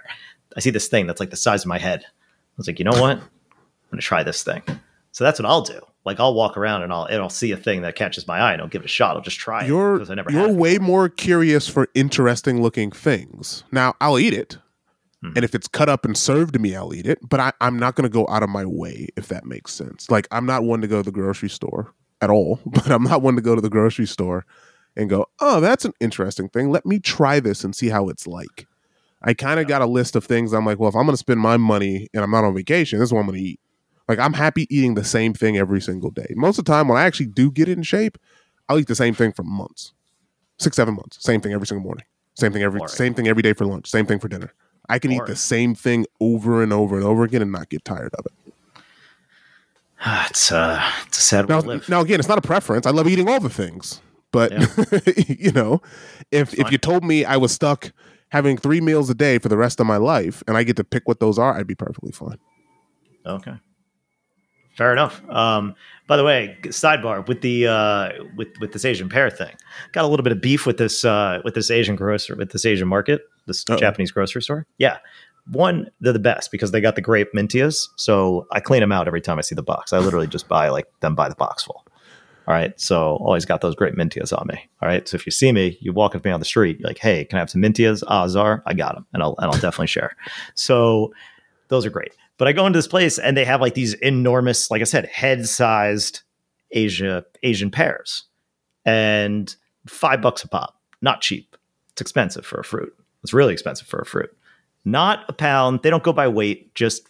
I see this thing that's like the size of my head. I was like, you know what? I'm gonna try this thing. So that's what I'll do. Like I'll walk around and I'll and I'll see a thing that catches my eye and I'll give it a shot. I'll just try it You're because I never you're had it. way more curious for interesting looking things. Now I'll eat it. Hmm. And if it's cut up and served to me, I'll eat it. But I, I'm not going to go out of my way if that makes sense. Like I'm not one to go to the grocery store at all, but I'm not one to go to the grocery store and go, oh, that's an interesting thing. Let me try this and see how it's like. I kind of got a list of things. I'm like, well, if I'm going to spend my money and I'm not on vacation, this is what I'm going to eat. Like I'm happy eating the same thing every single day. Most of the time, when I actually do get in shape, I'll eat the same thing for months, six, seven months, same thing every single morning, same thing every, Boring. same thing every day for lunch, same thing for dinner. I can eat the same thing over and over and over again and not get tired of it. it's uh, it's a sad Now, now again, it's not a preference. I love eating all the things, but you know, if if you told me I was stuck having three meals a day for the rest of my life and I get to pick what those are, I'd be perfectly fine. Okay. Fair enough. Um, by the way, sidebar with the uh, with with this Asian pear thing, got a little bit of beef with this uh, with this Asian grocer with this Asian market, this Uh-oh. Japanese grocery store. Yeah, one they're the best because they got the grape mintias, so I clean them out every time I see the box. I literally just buy like them by the box full. All right, so always got those great mintias on me. All right, so if you see me, you walk with me on the street, like, hey, can I have some mintias? Ah, I got them, and I'll and I'll definitely share. So those are great. But I go into this place and they have like these enormous, like I said, head-sized Asia Asian pears, and five bucks a pop. Not cheap. It's expensive for a fruit. It's really expensive for a fruit. Not a pound. They don't go by weight. Just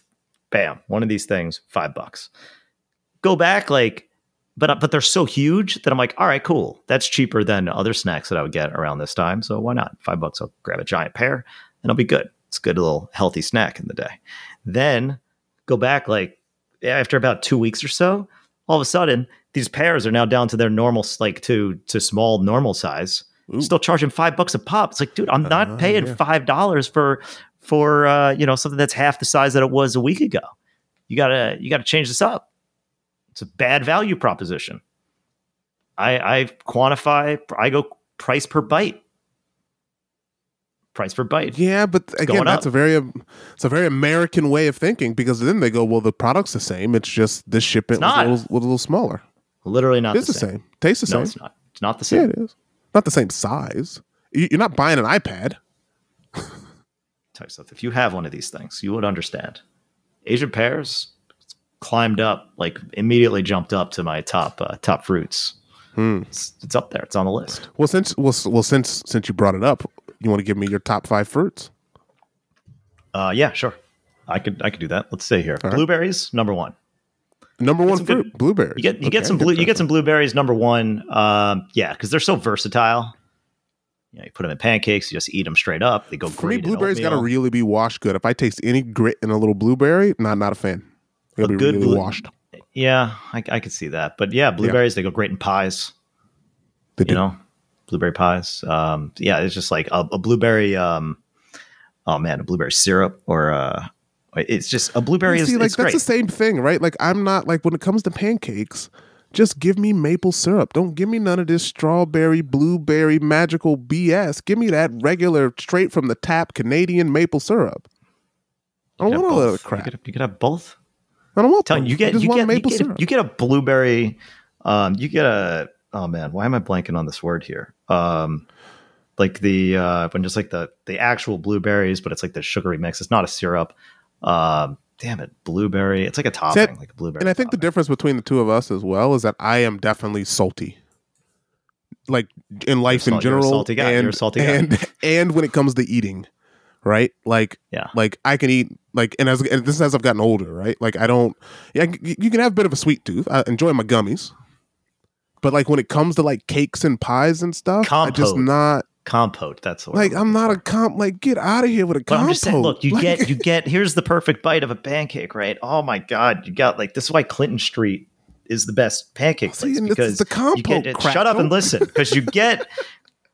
bam, one of these things, five bucks. Go back like, but but they're so huge that I'm like, all right, cool. That's cheaper than other snacks that I would get around this time. So why not? Five bucks. I'll grab a giant pear and I'll be good. It's a good little healthy snack in the day. Then go back like after about two weeks or so, all of a sudden these pears are now down to their normal, like to to small normal size. Ooh. Still charging five bucks a pop. It's like, dude, I'm not Uh, paying yeah. five dollars for for uh, you know something that's half the size that it was a week ago. You gotta you gotta change this up. It's a bad value proposition. I I quantify. I go price per bite. Price per bite. Yeah, but again, that's up. a very it's a very American way of thinking because then they go, well, the product's the same. It's just this shipment was a little, was a little smaller. Literally not It's the the same. same. Tastes the No, same. it's not. It's not the Yeah, same. it is. Not the same size. You- You're not buying an iPad. tell you something. If you have one of these things, you would understand. Asian pears climbed up, like immediately jumped up to my top uh, top fruits. Hmm. It's, it's up there. It's on the list. Well, since well, well, since since you brought it up, you want to give me your top five fruits? Uh, yeah, sure. I could I could do that. Let's see here. All right. Blueberries, number one. Number one some good- fruit, blueberries. You get you Okay, get some blue you get some blueberries. Number one, um, yeah, because they're so versatile. You know, you put them in pancakes, you just eat them straight up. They go For me, great. in blueberries got to really be washed good. If I taste any grit in a little blueberry, not not a fan. It'll A be good really blue- washed. Yeah, I, I could see that. But yeah, blueberries they go great in pies. They you do. know, blueberry pies. Um, yeah, it's just like a, a blueberry. Um, oh man, a blueberry syrup or uh, it's just a blueberry You is see, like that's great. the same thing, right? Like I'm not like when it comes to pancakes, just give me maple syrup. Don't give me none of this strawberry, blueberry, magical BS. Give me that regular, straight from the tap Canadian maple syrup. I don't want have all that crap. You could, you could have both. I don't want. Telling you, you get you get, you get, syrup. you get a blueberry. Um, you get a oh man, why am I blanking on this word here? Um, like the uh, when just like the the actual blueberries, but it's like the sugary mix. It's not a syrup. Um, damn it, blueberry. It's like a topping, that- like a blueberry. and I think the difference between the two of us as well is that I am definitely salty. Like in life You're in sal- you're a general, salty guy. and You're a salty guy. and and when it comes to eating, right? Like Yeah. like I can eat like and as and this is as I've gotten older, right? Like I don't, yeah, you can have a bit of a sweet tooth. I enjoy my gummies, but like when it comes to like cakes and pies and stuff, I just not compote. That's what like I'm I'm not a comp. Like get out of here with a But compote. I'm just saying, look, you Like- get you get here's the perfect bite of a pancake, right? Oh my god, you got like this is why Clinton Street is the best pancake oh, place and it's because the you compote get crap. shut up and listen because you get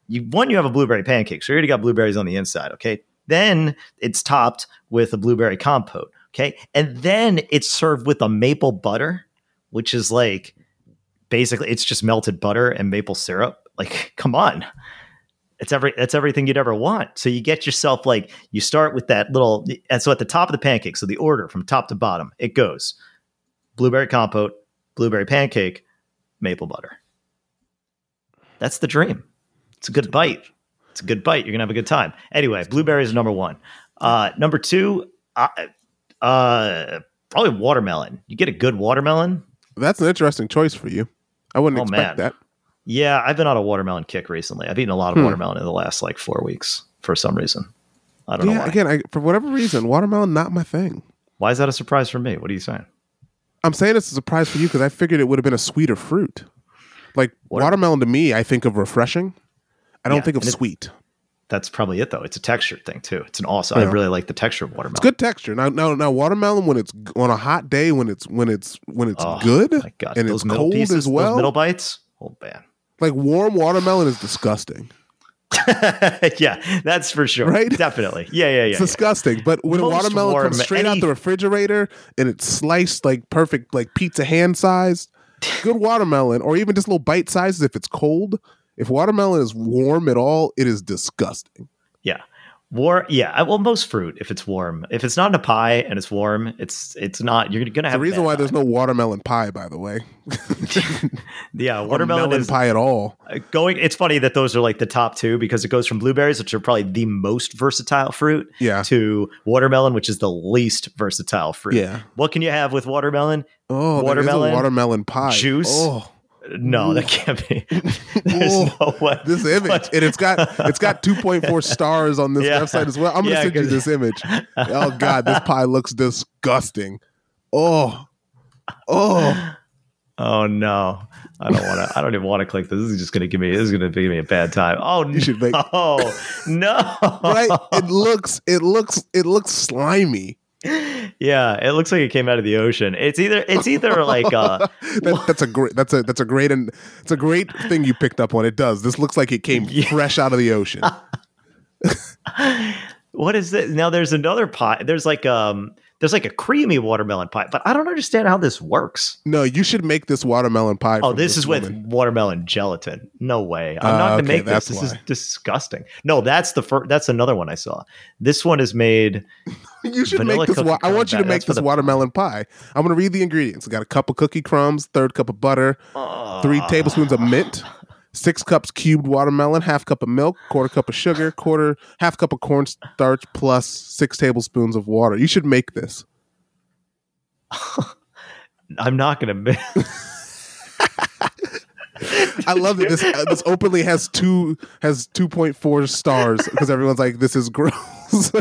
you one you have a blueberry pancake, so you already got blueberries on the inside, okay? Then it's topped with a blueberry compote, okay? And then it's served with a maple butter, which is like basically it's just melted butter and maple syrup. Like, come on. It's every that's everything you'd ever want. So you get yourself like you start with that little and so at the top of the pancake, so the order from top to bottom, it goes blueberry compote, blueberry pancake, maple butter. That's the dream. It's a good bite. It's a good bite. You're gonna have a good time. Anyway, blueberries are number one. Uh, number two, uh, uh, probably watermelon. You get a good watermelon. That's an interesting choice for you. I wouldn't Oh, expect man. that. Yeah, I've been on a watermelon kick recently. I've eaten a lot of Hmm. watermelon in the last like four weeks for some reason. I don't know Yeah, why. again, I, for whatever reason, watermelon not my thing. Why is that a surprise for me? What are you saying? I'm saying it's a surprise for you because I figured it would have been a sweeter fruit. Like Water- watermelon to me, I think of refreshing. I don't Yeah, think of it- sweet. That's probably it though. It's a texture thing too. It's an awesome. I really like the texture of watermelon. It's good texture. Now, now, now, watermelon when it's on a hot day, when it's when it's when it's Oh, good God, and those it's cold pieces, as well. middle bites. Oh man. like warm watermelon is disgusting. yeah, that's for sure. Right? Definitely. Yeah, yeah, yeah. It's disgusting. But when a Most watermelon warm- comes straight out the refrigerator and it's sliced like perfect, like pizza hand size, good watermelon, or even just little bite sizes if it's cold. If watermelon is warm at all, it is disgusting. Yeah. War, yeah. Well, most fruit, if it's warm, if it's not in a pie and it's warm, it's it's not. You're gonna have the reason why there's no watermelon pie, by the way. yeah watermelon melon is pie at all. uh, going. It's funny that those are like the top two because it goes from blueberries, which are probably the most versatile fruit, Yeah. to watermelon, which is the least versatile fruit. Yeah. What can you have with watermelon? Oh, Watermelon, watermelon, watermelon pie juice. Oh, No, that can't be. There's Ooh. no way. this image, and it's got it's got 2.4 stars on this Yeah. website as well. I'm gonna Yeah, send you this image. Oh God, this pie looks disgusting. Oh, oh. Oh no, I don't want to. I don't even want to click this. This is just going to give me. This is going to give me a bad time. Oh You should make- Oh no. right? It looks, it looks, it looks slimy. Yeah, it looks like it came out of the ocean. It's either. It's either like. Uh, That, that's a great. That's a that's a great and it's a great thing you picked up on. It does. This looks like it came Yeah. fresh out of the ocean. what is it? Now there's another pot. There's like um. There's like a creamy watermelon pie, but I don't understand how this works. No, you should make this watermelon pie. Oh, from this, is with watermelon gelatin. No way. I'm Ah, not going okay, to make this. This is disgusting. No, that's the first. That's another one I saw. This one is made. You should make this. Wa- I want you to make that's this the- watermelon pie. I'm going to read the ingredients. I got a cup of cookie crumbs, third cup of butter, three Ah. tablespoons of mint, six cups cubed watermelon, half cup of milk, quarter cup of sugar, quarter half cup of cornstarch, plus six tablespoons of water. You should make this. I'm not going to make. I love that this uh, this openly has two has two point four stars because everyone's like this is gross.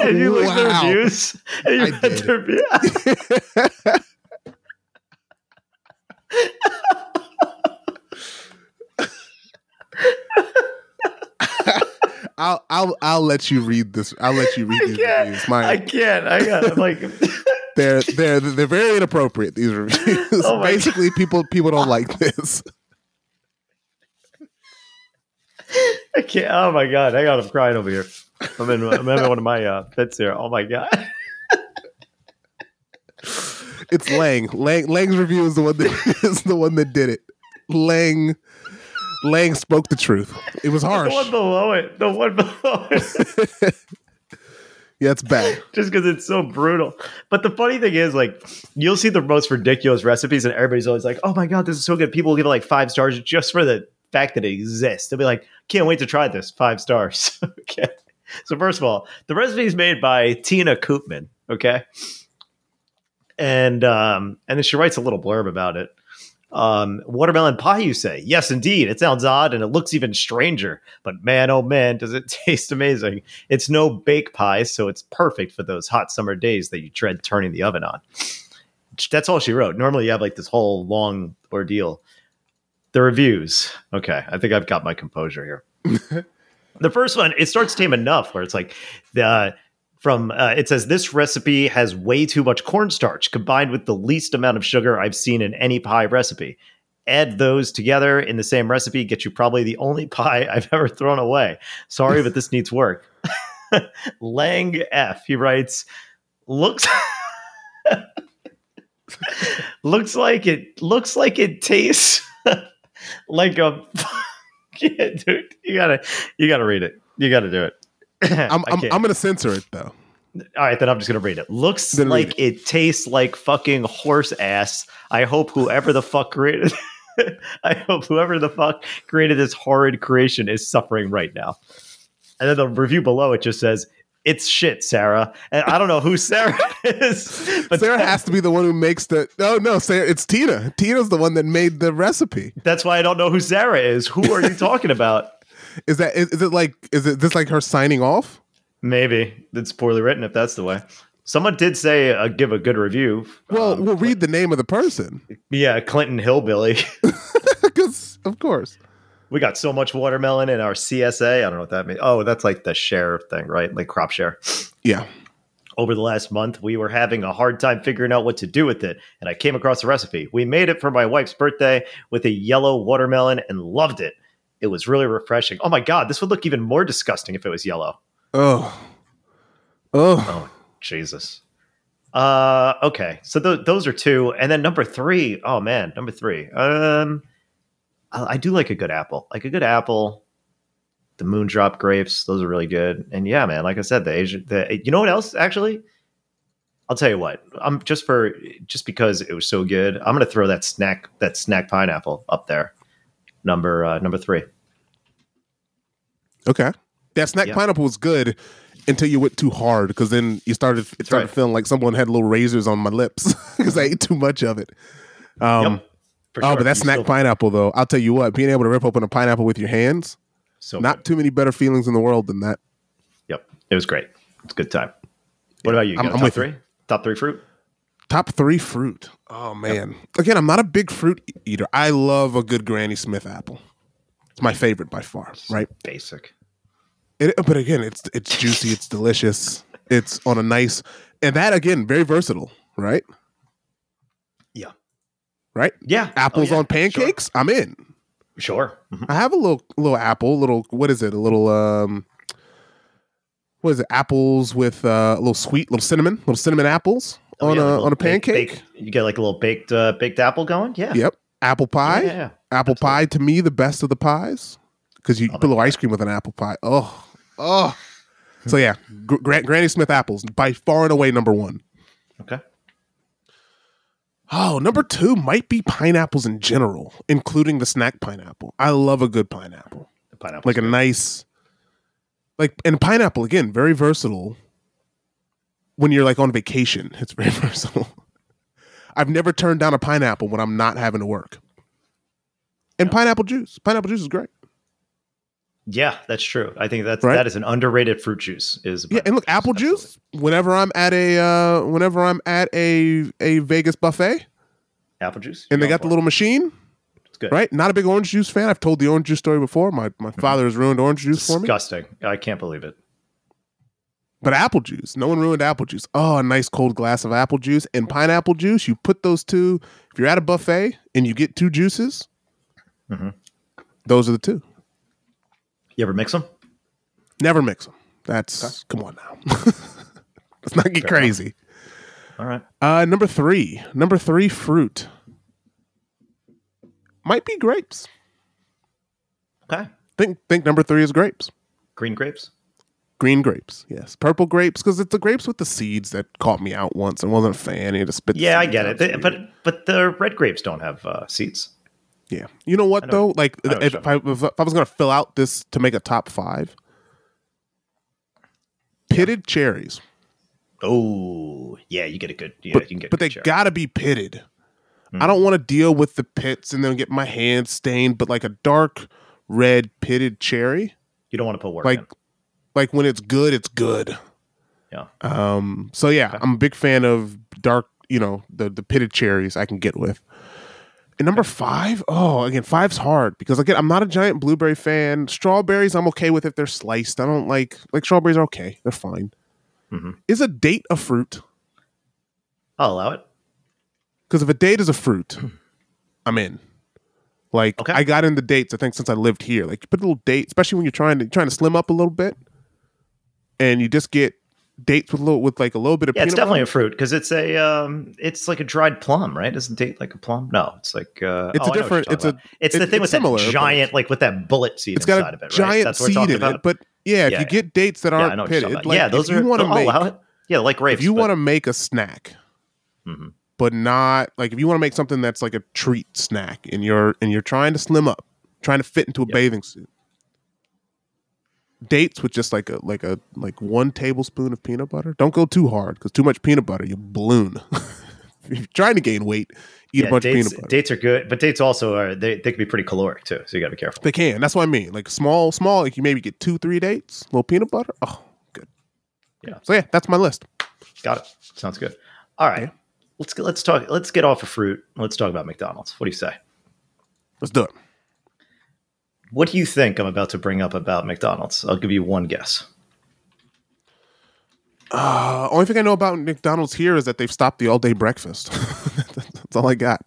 and you look at the reviews. And you I read did. the. I'll I'll I'll let you read this. I'll let you read I these can't. reviews. My I can't. I got. Like. they're they're they're very inappropriate. These reviews. Oh Basically, people people don't like this. I can't. Oh my god! I got. I'm crying over here. I'm in. I'm in one of my uh, fits here. Oh my god. It's Lang. Lang Lang's review is the one that is the one that did it. Lang Lang spoke the truth. It was harsh. The one below it. The one below it. Yeah, it's bad. just because it's so brutal. But the funny thing is, like, you'll see the most ridiculous recipes, and everybody's always like, "Oh my god, this is so good!" People will give it like five stars just for the fact that it exists. They'll be like, "Can't wait to try this." Five stars. okay. So first of all, the recipe is made by Tina Koopman. Okay. And um, and then she writes a little blurb about it. Um, watermelon pie, you say? Yes, indeed. It sounds odd and it looks even stranger, but man, oh man, does it taste amazing! It's no bake pie, so it's perfect for those hot summer days that you dread turning the oven on. That's all she wrote. Normally, you have like this whole long ordeal. The reviews. Okay, I think I've got my composure here. the first one, it starts tame enough where it's like the from uh, it says this recipe has way too much cornstarch combined with the least amount of sugar I've seen in any pie recipe. Add those together in the same recipe, get you probably the only pie I've ever thrown away. Sorry, but this needs work. Lang F. He writes, looks looks like it looks like it tastes like a dude. You gotta you gotta read it. You gotta do it. I'm I'm. I'm gonna censor it though. All right, then I'm just gonna read it. Looks Then like it. tastes like fucking horse ass. I hope whoever the fuck created I hope whoever the fuck created this horrid creation is suffering right now. And then the review below it just says, "It's shit, Sarah." And I don't know who Sarah is, but Sarah has to be the one who makes the. No, no, Sarah. It's Tina. Tina's the one that made the recipe. That's why I don't know who Sarah is. Who are you talking about? Is that is, is it like is it this like her signing off? Maybe it's poorly written if that's the way. Someone did say uh, give a good review. Well, um, we'll read the name of the person. Yeah, Clinton Hillbilly. Because of course we got so much watermelon in our CSA. I don't know what that means. Oh, that's like the share thing, right? Like crop share. Yeah. Over the last month, we were having a hard time figuring out what to do with it, and I came across a recipe. We made it for my wife's birthday with a yellow watermelon and loved it. It was really refreshing. Oh my god, this would look even more disgusting if it was yellow. Oh. Oh. Oh, Jesus. Uh okay. So th- those are two and then number 3. Oh man, number 3. Um I do like a good apple. Like a good apple, the moondrop grapes, those are really good. And yeah, man, like I said, the Asian, the you know what else actually? I'll tell you what. I'm just for just because it was so good. I'm gonna throw that snack that snack pineapple up there, number uh, number three. Okay, that snack yeah. pineapple was good until you went too hard because then you started it started right. feeling like someone had little razors on my lips because I ate too much of it. Um, yep. Oh, but that snack still... pineapple though, I'll tell you what, being able to rip open a pineapple with your hands, so not good. too many better feelings in the world than that. Yep, it was great. It's a good time. What about you? you I'm, I'm top three. You. Top three fruit. Top three fruit. Oh man. Yep. Again, I'm not a big fruit eater. I love a good Granny Smith apple. It's my favorite by far. Right. Basic. It, but again, it's it's juicy. It's delicious. It's on a nice, and that again, very versatile. Right Yeah. right? Yeah. Apples oh, yeah. on pancakes. Sure. I'm in. Sure. Mm-hmm. I have a little little apple, little what is it? A little um what is it? Apples with uh, a little sweet, little cinnamon, little cinnamon apples oh, on yeah, a on a pancake. Baked, you get like a little baked uh, baked apple going. Yeah. Yep. Apple pie. Yeah. yeah apple Absolutely. pie to me the best of the pies because you oh, put a little ice cream with an apple pie. Oh, oh. so yeah, Gr- Granny Smith apples by far and away number one. Okay. Oh, number two might be pineapples in general, including the snack pineapple. I love a good pineapple. pineapple, like a nice, like and pineapple again, very versatile. When you're like on vacation, it's very versatile. I've never turned down a pineapple when I'm not having to work. And pineapple juice, pineapple juice is great. Yeah, that's true. I think that's right? that is an underrated fruit juice. Is yeah, and look, apple juice. Whenever I'm at a uh, whenever I'm at a a Vegas buffet, apple juice, and they got the little machine. It's good, right? Not a big orange juice fan. I've told the orange juice story before. My my mm-hmm. father has ruined orange juice Disgusting. for me. Disgusting. I can't believe it. But apple juice, no one ruined apple juice. Oh, a nice cold glass of apple juice and pineapple juice. You put those two. If you're at a buffet and you get two juices, mm-hmm. those are the two. You ever mix them? Never mix them. That's okay. come on now. Let's not get Fair crazy. Enough. All right. Uh, number three. Number three fruit might be grapes. Okay. Think think number three is grapes. Green grapes. Green grapes, yes. Purple grapes because it's the grapes with the seeds that caught me out once and wasn't a fan. You just spit. Yeah, I get it. but but the red grapes don't have uh, seeds. Yeah. You know what know, though? Like if, if, I, if, I was going to fill out this to make a top five, pitted yeah. cherries. Oh yeah, you get a good. Yeah, but, you can get. But they got to be pitted. Mm. I don't want to deal with the pits and then get my hands stained. But like a dark red pitted cherry, you don't want to put work. Like, in. Like when it's good, it's good. Yeah. Um. So yeah, okay. I'm a big fan of dark. You know the the pitted cherries I can get with. And number five, oh, again, five's hard because again, I'm not a giant blueberry fan. Strawberries, I'm okay with if they're sliced. I don't like like strawberries are okay; they're fine. Mm-hmm. Is a date a fruit? I'll allow it. Because if a date is a fruit, I'm in. Like okay. I got into dates, I think, since I lived here. Like you put a little date, especially when you're trying to you're trying to slim up a little bit, and you just get dates with a little with like a little bit of yeah, it's definitely a fruit because it's a um, it's like a dried plum, right? doesn't date like a plum? No, it's like uh, it's oh, a different. It's a it's it, the thing with similar, that giant like with that bullet seed it's got inside a of it. Right? Giant seed in it, but yeah, if yeah, you yeah. get dates that aren't yeah, pitted, like, yeah, those are. You want to make it. Yeah, like grapes. If you want to make a snack, mm-hmm. but not like if you want to make something that's like a treat snack, and you're and you're trying to slim up, trying to fit into a yep. bathing suit dates with just like a like a like one tablespoon of peanut butter. Don't go too hard because too much peanut butter you balloon. if you're trying to gain weight, eat Yeah, a bunch dates, of peanut butter. dates are good, but dates also are they, they can be pretty caloric too, so you got to be careful. They can. That's what I mean. Like small, small. Like you maybe get two, three dates. little peanut butter. Oh, good. Yeah. So yeah, that's my list. Got it. Sounds good. All right, Yeah. let's get, let's talk. Let's get off of fruit. Let's talk about McDonald's. What do you say? Let's do it. What do you think I'm about to bring up about McDonald's? I'll give you one guess. Uh, only thing I know about McDonald's here is that they've stopped the all day breakfast. that's all I got.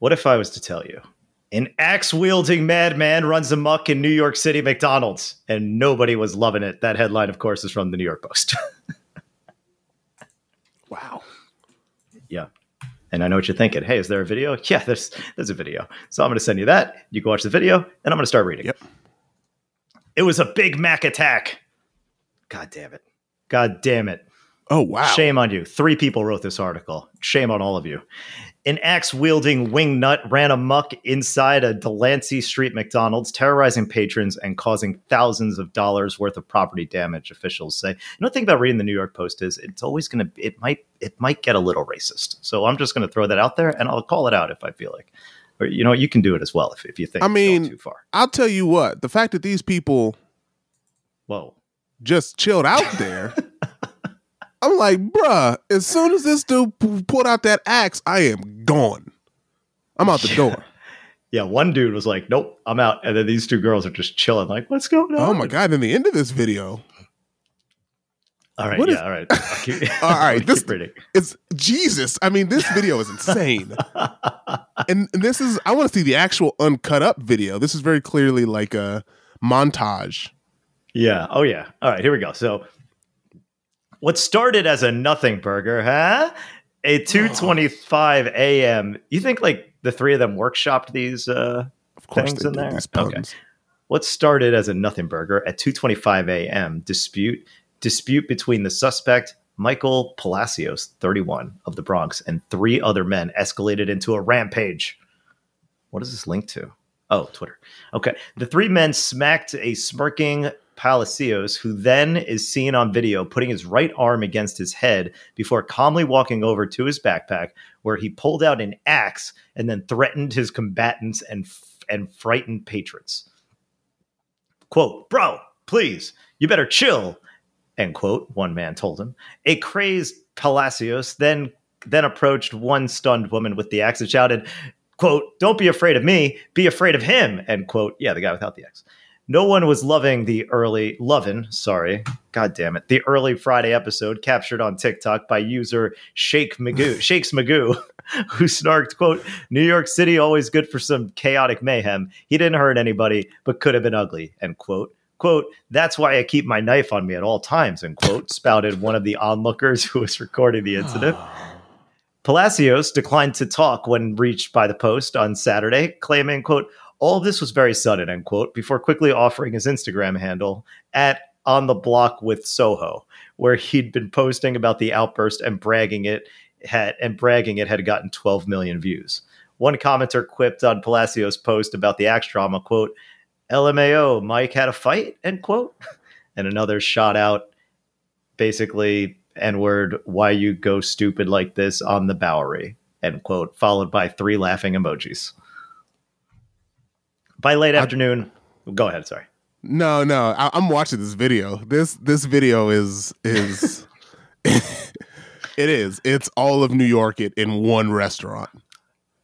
What if I was to tell you an axe wielding madman runs amok in New York City McDonald's and nobody was loving it? That headline, of course, is from the New York Post. Wow. yeah. And I know what you're thinking. Hey, is there a video? Yeah, there's there's a video. So I'm going to send you that. You can watch the video, and I'm going to start reading. Yep. It was a Big Mac attack. God damn it. God damn it. Oh wow. Shame on you. Three people wrote this article. Shame on all of you. An axe wielding wing nut ran amuck inside a Delancey Street McDonald's, terrorizing patrons and causing thousands of dollars worth of property damage. Officials say. You know, the thing about reading the New York Post is it's always going to. It might. It might get a little racist. So I'm just going to throw that out there, and I'll call it out if I feel like. Or you know, you can do it as well if, if you think. I it's going mean- too far. I'll tell you what. The fact that these people Whoa. just chilled out there. I'm like, bruh, as soon as this dude pulled out that axe, I am gone. I'm out the door. Yeah, one dude was like, "Nope, I'm out," and then these two girls are just chilling, like, "What's going on?" Oh my god! In the end of this video, All right, what yeah, is- all right. Keep, all right, this- it's Jesus. I mean, this video is insane. and, and this is I want to see the actual uncut up video. This is very clearly like a montage. Yeah. Oh yeah. All right. Here we go. So, what started as a nothing burger, huh? A two twenty-five a.m. You think like the three of them workshopped these? uh Of course, Things in there? these Okay. What started as a nothing burger at two twenty-five a.m. dispute dispute between the suspect Michael Palacios, thirty-one of the Bronx, and three other men escalated into a rampage. What is this linked to? Oh, Twitter. Okay. The three men smacked a smirking Palacios, who then is seen on video putting his right arm against his head before calmly walking over to his backpack, where he pulled out an axe and then threatened his combatants and and frightened patrons. "Quote, bro, please, you better chill." End quote. One man told him. A crazed Palacios then then approached one stunned woman with the axe and shouted, quote, don't be afraid of me, be afraid of him, end quote. Yeah, the guy without the X. No one was loving the early, loving, sorry, god damn it, the early Friday episode captured on TikTok by user Shake Magoo, Shakes Magoo, who snarked, quote, New York City always good for some chaotic mayhem. He didn't hurt anybody, but could have been ugly, end quote. Quote, that's why I keep my knife on me at all times, end quote, spouted one of the onlookers who was recording the incident. Palacios declined to talk when reached by the Post on Saturday, claiming, quote, all of this was very sudden, end quote, before quickly offering his Instagram handle at on the block with Soho, where he'd been posting about the outburst and bragging it had and bragging it had gotten 12 million views. One commenter quipped on Palacios' post about the axe drama, quote, LMAO, Mike had a fight, end quote. And another shot out basically N word, why you go stupid like this on the Bowery, end quote, followed by three laughing emojis. By late I- afternoon, go ahead, sorry. No, no, I, I'm watching this video. This this video is is it is. It's all of New York in, in one restaurant.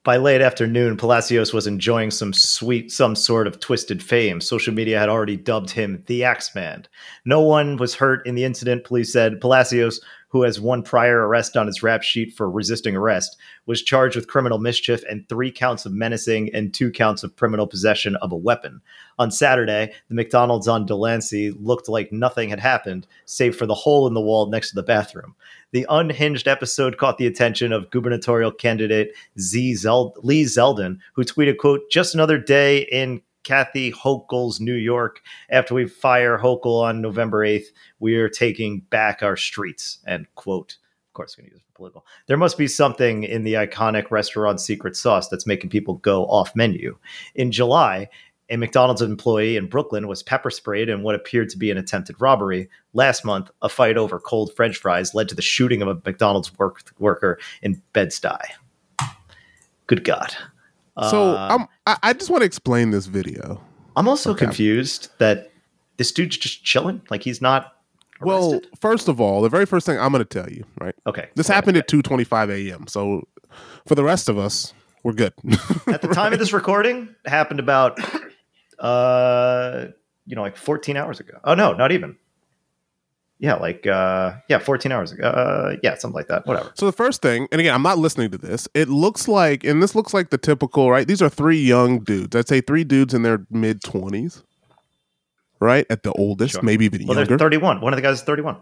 By late afternoon, Palacios was enjoying some sweet, some sort of twisted fame. Social media had already dubbed him the Axeman. No one was hurt in the incident, police said. Palacios, who has one prior arrest on his rap sheet for resisting arrest, was charged with criminal mischief and three counts of menacing and two counts of criminal possession of a weapon. On Saturday, the McDonald's on Delancey looked like nothing had happened, save for the hole in the wall next to the bathroom. The unhinged episode caught the attention of gubernatorial candidate Z Lee Zeldin, who tweeted, quote, just another day in Kathy Hochul's New York. After we fire Hochul on November 8th, we are taking back our streets, end quote. Of course, going to use political. There must be something in the iconic restaurant secret sauce that's making people go off menu. In July, A McDonald's employee in Brooklyn was pepper sprayed in what appeared to be an attempted robbery. Last month, a fight over cold French fries led to the shooting of a McDonald's work- worker in Bed-Stuy. Good God. So Uh, I'm, I, I just want to explain this video. I'm also Okay. confused that this dude's just chilling. Like he's not Well, first of all, the very first thing I'm going to tell you, right? okay. This happened at 2:25 a.m. So for the rest of us, we're good. at the time of this recording. It happened about, uh, you know, like 14 hours ago. Oh no, not even. Yeah, like uh, yeah, 14 hours ago. Uh, yeah, something like that. Whatever. So the first thing, and again, I'm not listening to this. It looks like, and this looks like the typical, right? These are three young dudes. I'd say three dudes in their mid 20s, right? At the oldest, Sure. maybe even Well, younger. there's 31. One of the guys is 31.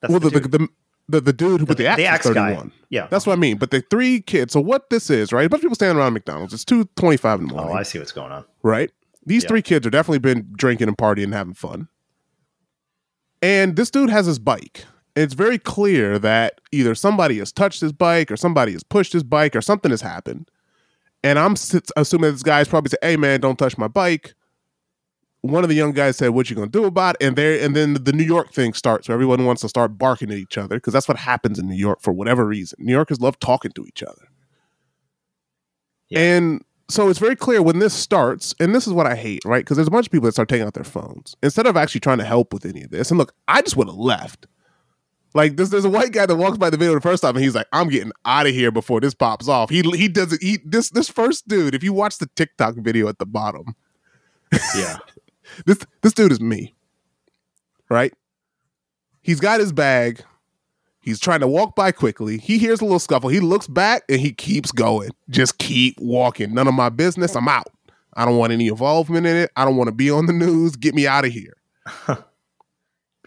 That's well, the, the, the, dude. the, the, dude who put the axe, the axe guy. yeah. That's what I mean. But the three kids. So what this is, right? A bunch of people standing around McDonald's. It's 2:25 in the morning. oh, morning, I see what's going on. right? These Yeah. three kids are definitely been drinking and partying and having fun. And this dude has his bike. It's very clear that either somebody has touched his bike or somebody has pushed his bike or something has happened. And I'm assuming this guy's probably said, "Hey man, don't touch my bike." One of the young guys said, "What you gonna do about it?" And there, and then the New York thing starts, where everyone wants to start barking at each other because that's what happens in New York for whatever reason. New Yorkers love talking to each other, Yeah. and so it's very clear when this starts, and this is what I hate, right? Because there's a bunch of people that start taking out their phones instead of actually trying to help with any of this. And look, I just would have left. Like this, there's a white guy that walks by the video the first time, and he's like, "I'm getting out of here before this pops off." He he doesn't. He this this first dude. If you watch the TikTok video at the bottom, Yeah. this this dude is me, right? He's got his bag. He's trying to walk by quickly. He hears a little scuffle. He looks back and he keeps going. Just keep walking. None of my business. I'm out. I don't want any involvement in it. I don't want to be on the news. Get me out of here.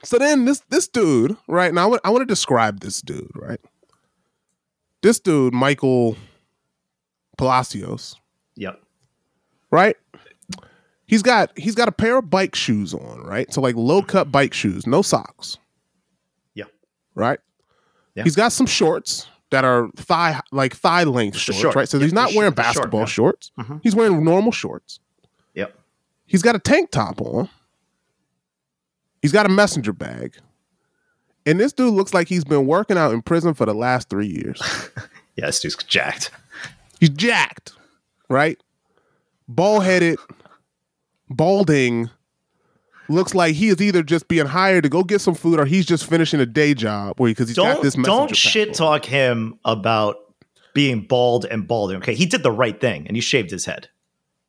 so then this this dude, right now, I want, I want to describe this dude, right? This dude, Michael Palacios, yep. right? He's got he's got a pair of bike shoes on, right? So like low cut bike shoes, no socks. Yeah. Right? Yeah. He's got some shorts that are thigh like thigh length shorts, short. right? So Yep, he's not wearing short, basketball yeah. shorts. Mhm. He's wearing normal shorts. Yep. He's got a tank top on. He's got a messenger bag. And this dude looks like he's been working out in prison for the last three years. Yeah, this dude's jacked. He's jacked, right? Bald headed, balding. Looks like he is either just being hired to go get some food or he's just finishing a day job where because he's got Don't this don't shit talk him about being bald and balding. Okay, he did the right thing and he shaved his head.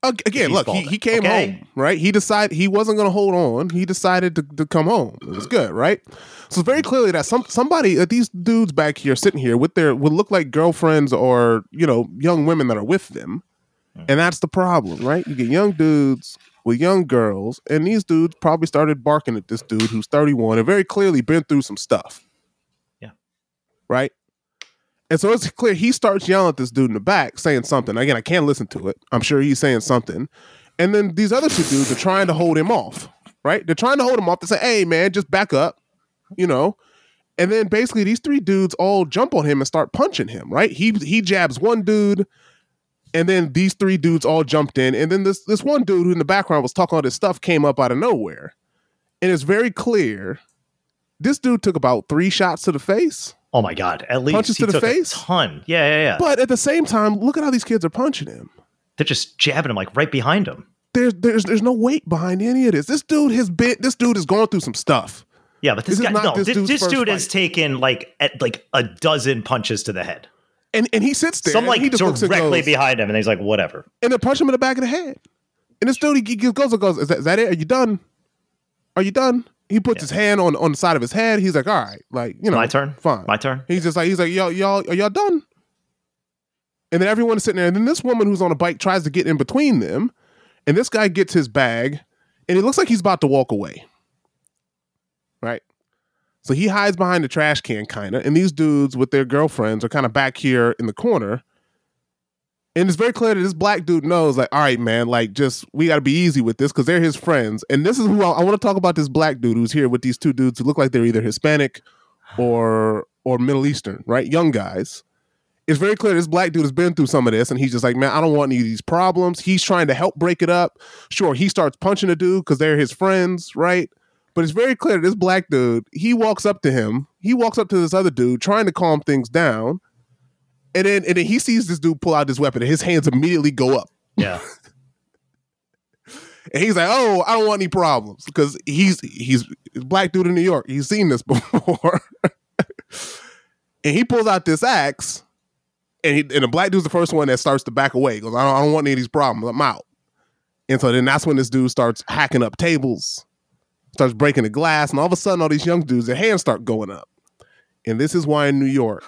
Again, look, he, he came okay? home, right? He decided he wasn't going to hold on. He decided to, to come home. It was good, right? So very clearly that some somebody that these dudes back here sitting here with their would look like girlfriends or you know young women that are with them, and that's the problem, right? You get young dudes with young girls, and these dudes probably started barking at this dude who's thirty one and very clearly been through some stuff. Yeah. right. And so it's clear he starts yelling at this dude in the back, saying something. Again, I can't listen to it. I'm sure he's saying something. And then these other two dudes are trying to hold him off, right? They're trying to hold him off to say, hey, man, just back up, you know? And then basically these three dudes all jump on him and start punching him, right? He he jabs one dude, and then these three dudes all jumped in. And then this this one dude who in the background was talking all this stuff came up out of nowhere. And it's very clear this dude took about three shots to the face. Oh my god! At least Punches he to the took face? A ton. Yeah, yeah, yeah. But at the same time, look at how these kids are punching him. They're just jabbing him like right behind him. There's there's there's no weight behind any of this. This dude has been this dude is going through some stuff. Yeah, but this, This is guy no, this this, dude's this first dude has taken like at like a dozen punches to the head. And and he sits there Some like he just directly goes, behind him, and he's like, whatever. and they punch him in the back of the head. And this dude he, he goes and goes, is that, is that it? Are you done? Are you done? He puts Yeah. his hand on on the side of his head. He's like, all right, like you know, My turn? fine. My turn. He's just like he's like y'all y'all are y'all done? And then everyone's sitting there, and then this woman who's on a bike tries to get in between them, and this guy gets his bag, and it looks like he's about to walk away. So he hides behind the trash can, kind of, and these dudes with their girlfriends are kind of back here in the corner. And it's very clear that this black dude knows, like, all right, man, like, just we got to be easy with this because they're his friends. And this is who I, I want to talk about. This black dude who's here with these two dudes who look like they're either Hispanic or or Middle Eastern, right? Young guys. it's very clear this black dude has been through some of this, and he's just like, man, I don't want any of these problems. He's trying to help break it up. Sure, he starts punching a dude because they're his friends, right? But it's very clear this black dude, he walks up to him, he walks up to this other dude trying to calm things down. And then and then he sees this dude pull out his weapon and his hands immediately go up. Yeah. And he's like, "Oh, I don't want any problems," because he's he's a black dude in New York. He's seen this before, and he pulls out this axe, and he, and the black dude's the first one that starts to back away. He goes, I don't, "I don't want any of these problems. I'm out." And so then that's when this dude starts hacking up tables, starts breaking the glass, and all of a sudden, all these young dudes, their hands start going up. And this is why in New York,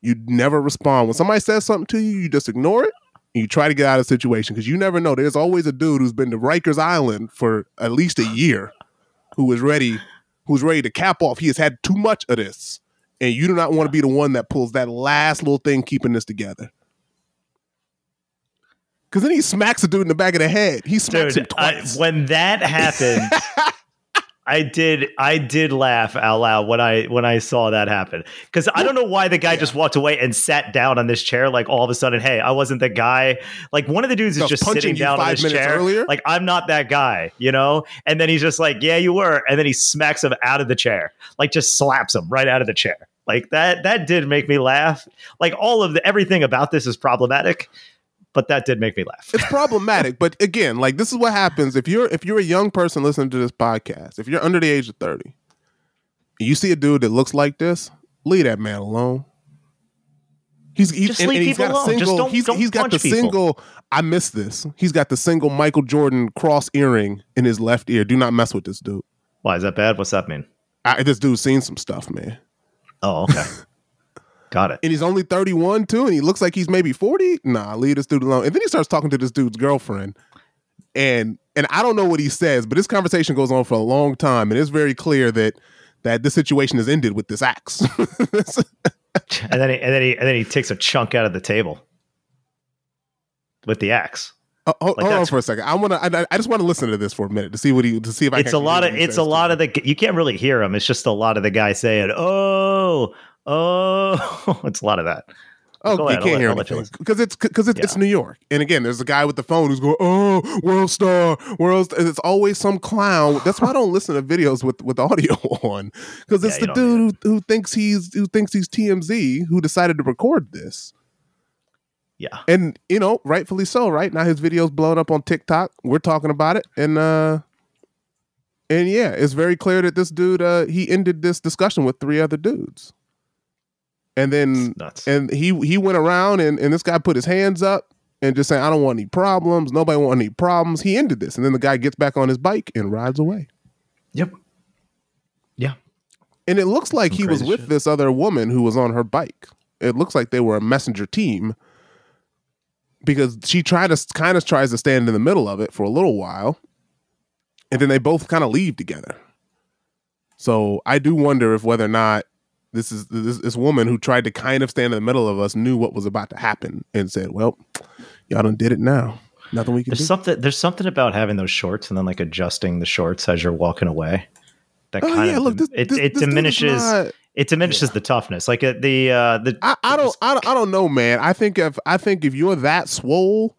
you never respond when somebody says something to you. You just ignore it and you try to get out of the situation because you never know. There's always a dude who's been to Rikers Island for at least a year who is ready, who's ready to cap off. He has had too much of this. And you do not want to be the one that pulls that last little thing keeping this together. Cause then he smacks a dude in the back of the head. He smacks him Dude, I, twice. when that happened, I did I did laugh out loud when I when I saw that happen. Because I don't know why the guy just walked away and sat down on this chair like all of a sudden hey I wasn't the guy. Like one of the dudes I is just punching sitting down on this chair earlier? like I'm not that guy you know? And then he's just like yeah you were. And then he smacks him out of the chair like just slaps him right out of the chair. Like that that did make me laugh. Like all of the everything about this is problematic but that did make me laugh. It's problematic but again like this is what happens if you're if you're a young person listening to this podcast if you're under the age of 30 and you see a dude that looks like this leave that man alone. He's he's, Just leave he's people got a alone. Just single don't- he's, don't he's got punch the people. single i miss this. He's got the single michael jordan cross earring in his left ear. Do not mess with this dude. Why is that bad? What's that mean? I, this dude's seen some stuff man. Oh okay got it. And he's only 31 too and he looks like he's maybe 40 nah leave this dude alone. And then he starts talking to this dude's girlfriend. And and i don't know what he says but this conversation goes on for a long time and it's very clear that that this situation has ended with this axe. And then he, and then he and then he takes a chunk out of the table with the axe. Uh, oh, hold, Like hold on for a second. I want to I, I just want to listen to this for a minute to see what he to see if i It's a lot of it's a lot of the you can't really hear him. It's just a lot of the guy saying, "Oh, oh." It's a lot of that. Oh, Go you ahead, can't hear I'll let anything because it's because it's, it's New York, and again, there's a guy with the phone who's going, "Oh, world star, world." Star. It's always some clown. That's why I don't listen to videos with with audio on because it's Yeah, the dude who, who thinks he's who thinks he's TMZ who decided to record this, Yeah, and you know, rightfully so. Right now, his video's blown up on TikTok. We're talking about it, and uh, and yeah, it's very clear that this dude uh he ended this discussion with three other dudes, and then and he he went around and, and this guy put his hands up and just saying, I don't want any problems. Nobody want any problems. He ended this. And then the guy gets back on his bike and rides away. yep. Yeah. And it looks like Some he was with shit. this other woman who was on her bike. It looks like they were a messenger team because she tried to kind of tries to stand in the middle of it for a little while. And then they both kind of leave together. So I do wonder if whether or not this is this, this woman who tried to kind of stand in the middle of us knew what was about to happen and said, "Well, y'all done did it now. Nothing we can There's do." something there's something about having those shorts and then like adjusting the shorts as you're walking away. That Oh kind yeah, of look, this, it, this- it diminishes not- it diminishes the toughness. Like the uh the I, I don't, I don't, I don't know, man. I think if I think if you're that swole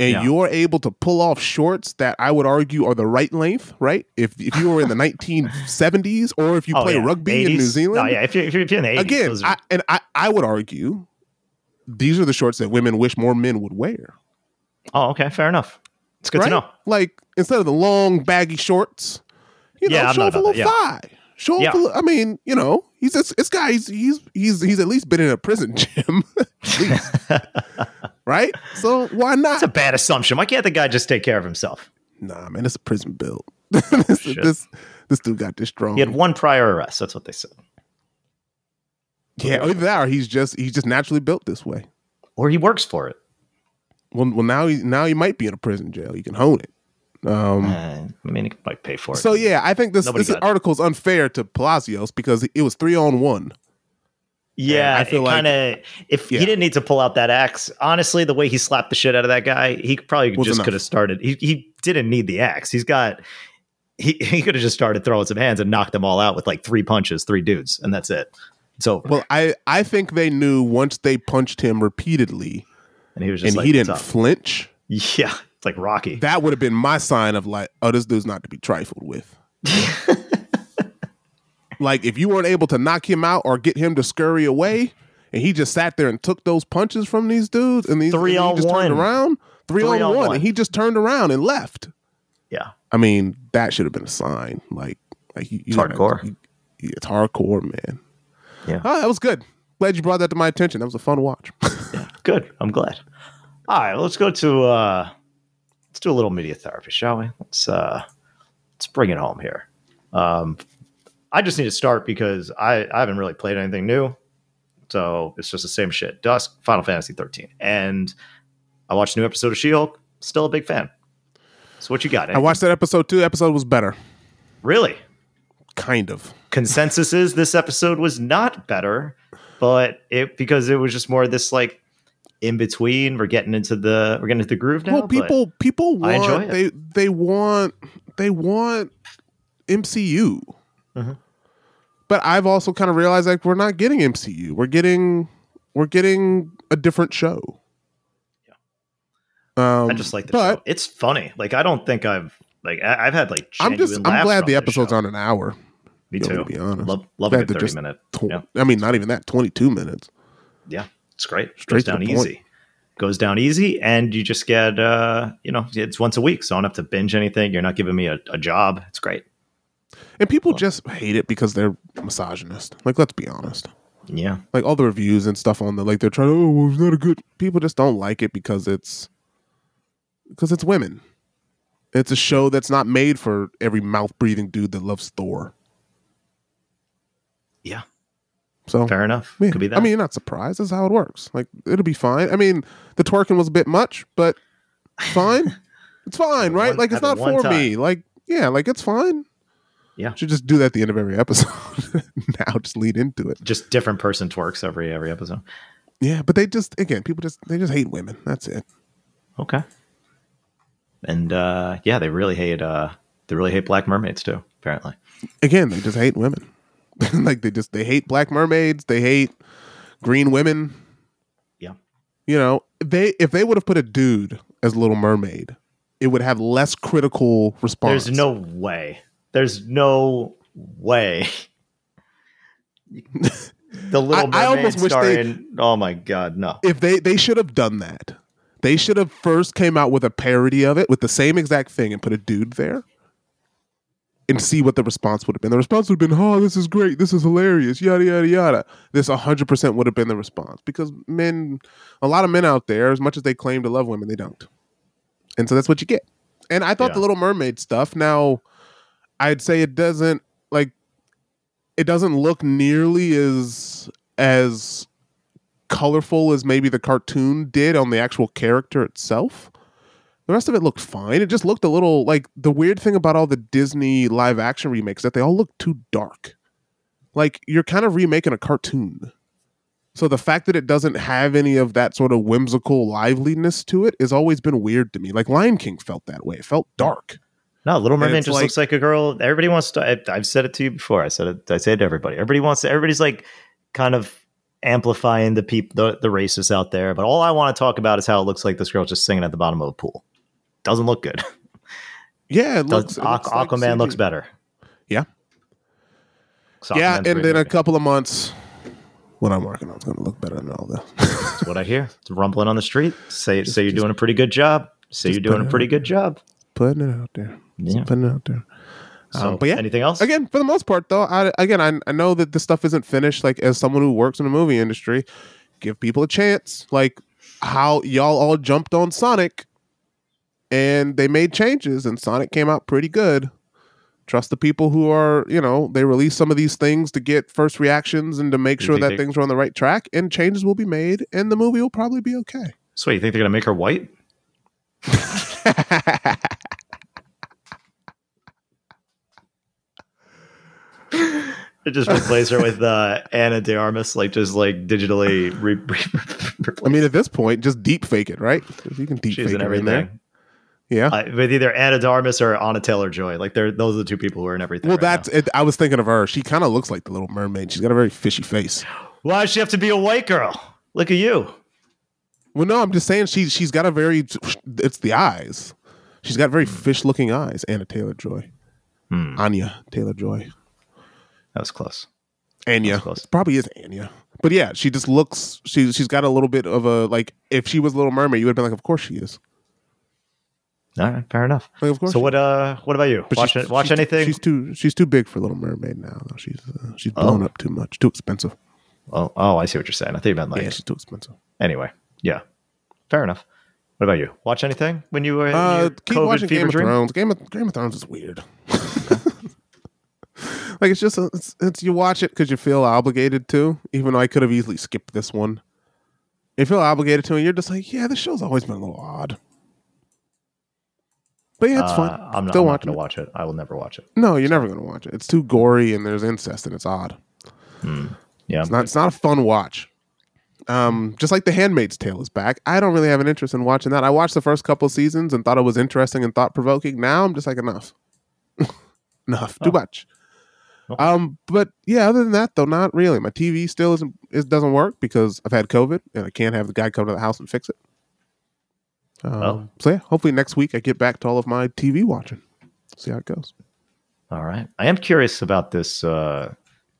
and Yeah. you're able to pull off shorts that I would argue are the right length, right? If if you were in the 1970s or if you oh, play yeah, rugby in New oh, Zealand, Oh yeah, if you're, if you're, in the 80s, again, are- I, and I, I would argue these are the shorts that women wish more men would wear. oh okay, fair enough. It's good right? to know. Like instead of the long baggy shorts, you know, Yeah, show off a little thigh. Show Yeah. I mean, you know, he's this, this guy. He's, he's he's he's at least been in a prison gym, right? So why not? That's a bad assumption. Why can't the guy just take care of himself? nah, man, it's a prison build. Oh, this, Shit. this this dude got this strong. He had one prior arrest. That's what they said. yeah, either that or he's just he's just naturally built this way. Or he works for it. Well, well, now he now he might be in a prison jail. He can hone it. Um, Uh, I mean, he might pay for it. So yeah, I think this Nobody this article is unfair to Palacios because it was three on one. Yeah, I I feel kind of. If Yeah. he didn't need to pull out that axe, honestly, the way he slapped the shit out of that guy, he probably Was just could have started. He he didn't need the axe. He's got. He he could have just started throwing some hands and knocked them all out with like three punches, three dudes, and that's it. So. Well, I I think they knew once they punched him repeatedly and he was just and like, he didn't up?" flinch. Yeah, it's like Rocky. That would have been my sign of like, oh, this dude's not to be trifled with. like if you weren't able to knock him out or get him to scurry away, and he just sat there and took those punches from these dudes, and these Three and he on just turned one. around, three, Three on, on one, one. and he just turned around and left. yeah, I mean, that should have been a sign. Like, like you, you It's hardcore. you- it's hardcore, man. Yeah. oh, that was good. Glad you brought that to my attention. That was a fun watch. yeah. Good. I'm glad. All right, let's go to uh let's do a little media therapy, shall we? Let's uh let's bring it home here. Um I just need to start because I, I haven't really played anything new. So it's just the same shit. Dusk, Final Fantasy 13. And I watched a new episode of She-Hulk. Still a big fan. So what you got? I watched that episode. Two episode was better, Really? kind of. consensus is this episode was not better, but it because it was just more this like in between. We're getting into the we're getting into the groove now. well, people people want they they want they want MCU. Mhm. But I've also kind of realized like we're not getting MCU. We're getting we're getting a different show. Um, I just like the but show. It's funny. Like I don't think I've like I, I've had like I'm just I'm glad the episodes show. aren't an hour. Me too. to be honest. Love love a thirty minute. Tw- Yeah. I mean, not even that. Twenty two minutes. Yeah, it's great. Straight Goes down point. easy. Goes down easy, and you just get uh you know it's once a week, so I don't have to binge anything. You're not giving me a, a job. It's great. And people just hate it because they're misogynist. Like, let's be honest. Yeah, Like all the reviews and stuff on the like they're trying to oh well, it's not a good people just don't like it because it's because it's women. It's a show that's not made for every mouth breathing dude that loves Thor. yeah. So Fair enough. yeah. Could be that. I mean, you're not surprised. That's how it works. Like it'll be fine. I mean, the twerking was a bit much, but fine. it's fine, right? one- like it's not for me. Like yeah, like it's fine. Yeah. should just do that at the end of every episode. now just lead into it. just different person twerks every every episode. Yeah, but they just again, people just they just hate women. That's it. Okay. And uh yeah, they really hate uh they really hate black mermaids too, apparently. Again, they just hate women. like they just they hate black mermaids. They hate green women. Yeah. You know, they if they would have put a dude as Little Mermaid, it would have less critical response. There's no way. There's no way. the little I- I mermaid almost wish they- starring oh my god, no. if they they should have done that. They should have first came out with a parody of it with the same exact thing and put a dude there and see what the response would have been. The response would have been, "Oh, this is great. This is hilarious." Yada yada yada. This 100% would have been the response because men a lot of men out there as much as they claim to love women, they don't. And so that's what you get. And I thought Yeah. the little mermaid stuff now I'd say it doesn't like it doesn't look nearly as as colorful as maybe the cartoon did on the actual character itself. The rest of it looked fine. It just looked a little like the weird thing about all the Disney live action remakes that they all look too dark. Like you're kind of remaking a cartoon. So the fact that it doesn't have any of that sort of whimsical liveliness to it has always been weird to me. Like Lion King felt that way. It felt dark. No, Little Mermaid just like- looks like a girl. Everybody wants to. I, I've said it to you before. I said it. I say it to everybody. Everybody wants to. Everybody's like kind of amplifying the people, the, the racists out there. But all I want to talk about is how it looks like this girl's just singing at the bottom of a pool. Doesn't look good. Yeah, it looks, Does, it Aqu- looks like Aquaman CG. looks better. Yeah. 'Cause Yeah, Aquaman's and then a couple of months, what I'm working on is going to look better than all this. That's what I hear. It's rumbling on the street. Say say you're doing a pretty good job. Say you're doing a pretty good job. putting it out there. Just Yeah. putting it out there. So, Um, but yeah, anything else? again, for the most part, though, I again, I, I know that this stuff isn't finished. Like as someone who works in the movie industry, give people a chance. Like how y'all all jumped on Sonic, and they made changes, and Sonic came out pretty good. Trust the people who are, you know, they release some of these things to get first reactions and to make You sure that they- things are on the right track, and changes will be made, and the movie will probably be okay. So you think they're gonna make her white? It just replace her with uh, Ana de Armas, like just like digitally. Re- re- I mean, at this point, just deep fake it, right? 'Cause You can deep she's fake in it in there. everything. Yeah. I, with either Ana de Armas or Anna Taylor Joy. Like they're those are the two people who are in everything. well, right that's it. I was thinking of her. She kind of looks like the Little Mermaid. She's got a very fishy face. why does she have to be a white girl? Look at you. Well, no, I'm just saying she she's got a very. It's the eyes. She's got very fish looking eyes. Anna Taylor Joy. Hmm, Anya Taylor Joy. that was close. Anya. That's close. Probably is Anya. But yeah, she just looks. She she's got a little bit of a like. If she was Little Mermaid, you would have been like, of course she is. All right, fair enough. Like, of course. So what? Uh, what about you? but Watch she's- it. Watch she's- anything? She's too. She's too big for Little Mermaid now. Though she's uh, she's blown Oh. up too much. Too expensive. oh, oh, I see what you're saying. I think you meant like. yeah, she's too expensive. Anyway, yeah, fair enough. What about you? Watch anything when you were in Uh, keep COVID watching Game of dream? Thrones. Game of Game of Thrones is weird. like it's just a, it's, it's you watch it because you feel obligated to, even though I could have easily skipped this one. You feel obligated to, and you're just like, yeah, this show's always been a little odd. But yeah, it's Uh, fun. I'm not, I'm not watching going to it. watch it. I will never watch it. No, you're never gonna watch it. It's too gory, and there's incest, and it's odd. Yeah, It's not. It's not a fun watch. Um, just like The Handmaid's Tale is back. I don't really have an interest in watching that. I watched the first couple seasons and thought it was interesting and thought provoking. Now I'm just like enough, enough, too Oh. much. Okay. Um, but yeah, other than that though, not really. My TV still isn't. It doesn't work because I've had COVID and I can't have the guy come to the house and fix it. Um, Well. so yeah, hopefully next week I get back to all of my TV watching. See how it goes. All right. I am curious about this uh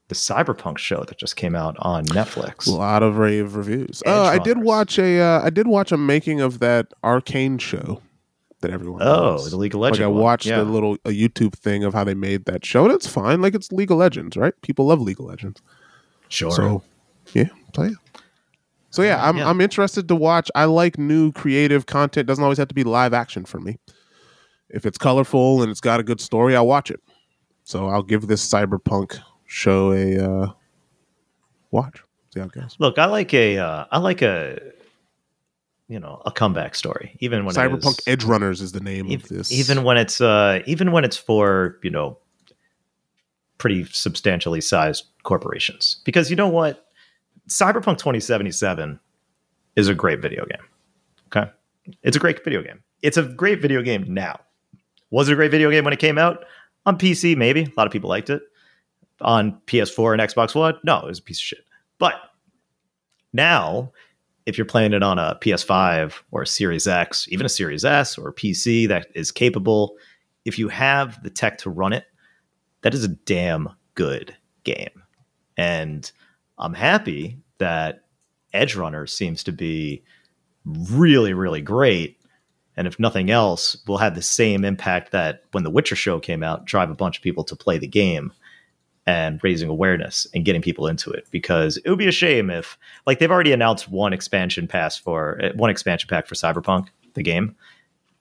the cyberpunk show that just came out on Netflix. A lot of rave reviews. Edge Uh, I did watch a. Uh, I did watch a making of that arcane show that everyone. oh, loves. the League of like Legends. I one. watched yeah. a little a YouTube thing of how they made that show, and it's fine. Like it's League of Legends, right? People love League of Legends, Sure. so yeah, play it. So yeah, I'm Yeah. I'm interested to watch. I like new creative content. Doesn't always have to be live action for me. If it's colorful and it's got a good story, I'll watch it. So I'll give this cyberpunk show a uh, watch. See how it goes. Look, I like a uh, I like a you know, a comeback story. Even when Cyberpunk is- Edgerunners is the name ev- of this. even when it's uh even when it's for, you know, pretty substantially sized corporations. Because you know what? Cyberpunk 2077 is a great video game. Okay? It's a great video game. It's a great video game now. Was it a great video game when it came out? On PC, maybe. A lot of people liked it. On PS4 and Xbox One, no, it was a piece of shit. But now, if you're playing it on a PS5 or a Series X, even a Series S or a PC that is capable, if you have the tech to run it, that is a damn good game. And I'm happy that Edgerunner seems to be really, really great. And if nothing else, will have the same impact that when The Witcher show came out, drive a bunch of people to play the game and raising awareness and getting people into it. Because it would be a shame if, like, they've already announced one expansion pass for uh, one expansion pack for Cyberpunk, the game.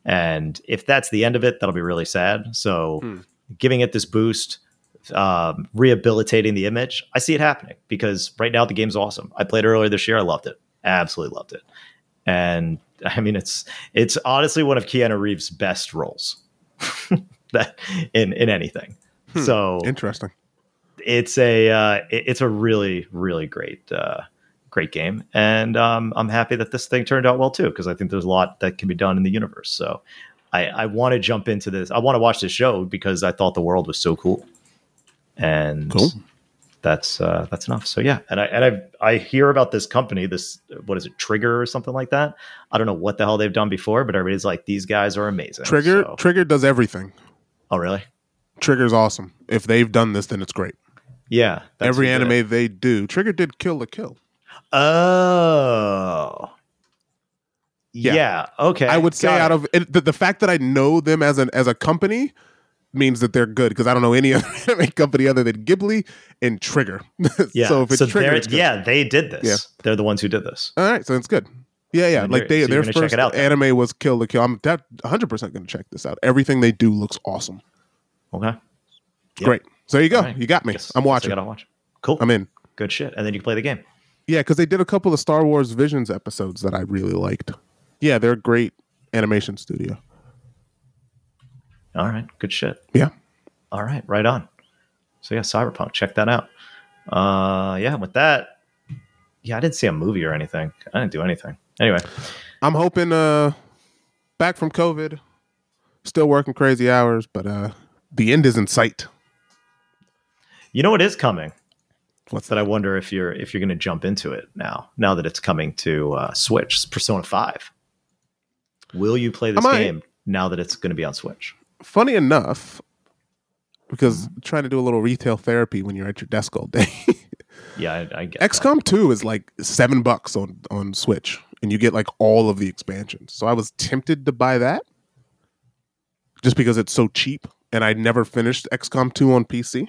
And if that's the end of it, that'll be really sad. So, Hmm. giving it this boost, um, rehabilitating the image, I see it happening because right now the game's awesome. I played earlier this year. I loved it. Absolutely loved it. And I mean, it's it's honestly one of Keanu Reeves' best roles that in in anything. Hmm. So Interesting. it's a uh, it- it's a really really great uh, great game, and um, I'm happy that this thing turned out well too because I think there's a lot that can be done in the universe. So I, I want to jump into this. I want to watch this show because I thought the world was so cool, and Cool. that's uh, that's enough. So yeah, and I and I I hear about this company, this what is it, Trigger or something like that. I don't know what the hell they've done before, but everybody's like these guys are amazing. Trigger So- Trigger does everything. oh really? Trigger's awesome. If they've done this, then it's great. Yeah. that's Every who did anime they do, Trigger did Kill la Kill. Oh. Yeah. Yeah. Okay. I would say got out it. of it, the, the fact that I know them as an as a company means that they're good because I don't know any other anime company other than Ghibli and Trigger. yeah. so if it's Trigger, they're- it's yeah, they did this. Yeah. They're the ones who did this. All right, so it's good. Yeah, yeah. Then Like they so their first out then. anime was Kill la Kill. I'm that 100 percent going to check this out. Everything they do looks awesome. Okay. Yep. Great. So there you go. Right. You got me. Guess- I'm guess I watching. gotta watch. Cool. I'm in. Good shit. And then you can play the game. Yeah, because they did a couple of Star Wars Visions episodes that I really liked. Yeah, they're a great animation studio. All right. Good shit. Yeah. All right. Right on. So yeah, Cyberpunk. Check that out. Uh yeah, with that. Yeah, I didn't see a movie or anything. I didn't do anything. Anyway. I'm hoping uh back from COVID, Still working crazy hours, but uh, the end is in sight. You know what is coming? What's that I wonder if you're if you're going to jump into it now. Now that it's coming to uh, Switch, Persona Five. Will you play this game now that it's going to be on Switch? Funny enough, because trying to do a little retail therapy when you're at your desk all day. Yeah, I, I get that. XCOM 2 is like seven bucks on, on Switch, and you get like all of the expansions. So I was tempted to buy that just because it's so cheap, and I never finished XCOM 2 on PC.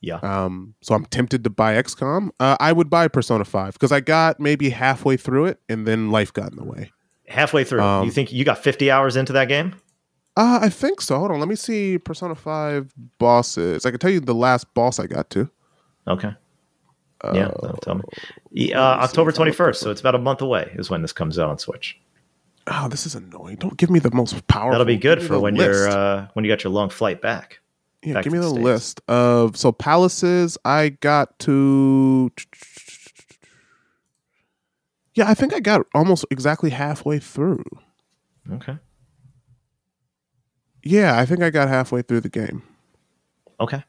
Yeah, Um, so I'm tempted to buy XCOM. Uh, I would buy Persona 5 because I got maybe halfway through it, and then life got in the way. halfway through. um, you think you got 50 hours into that game? Uh, I think so. Hold on, let me see Persona 5 bosses. I can tell you the last boss I got to. Okay. yeah, Uh, no, tell me. Yeah, Uh, October 21st, so it's about a month away is when this comes out on Switch. Oh, this is annoying. Don't give me the most powerful. That'll be good for when you're uh, when you got your long flight back. Yeah, back give me the the list of so palaces. I got to. Yeah, I think I got almost exactly halfway through. Okay. Yeah, I think I got halfway through the game. Okay.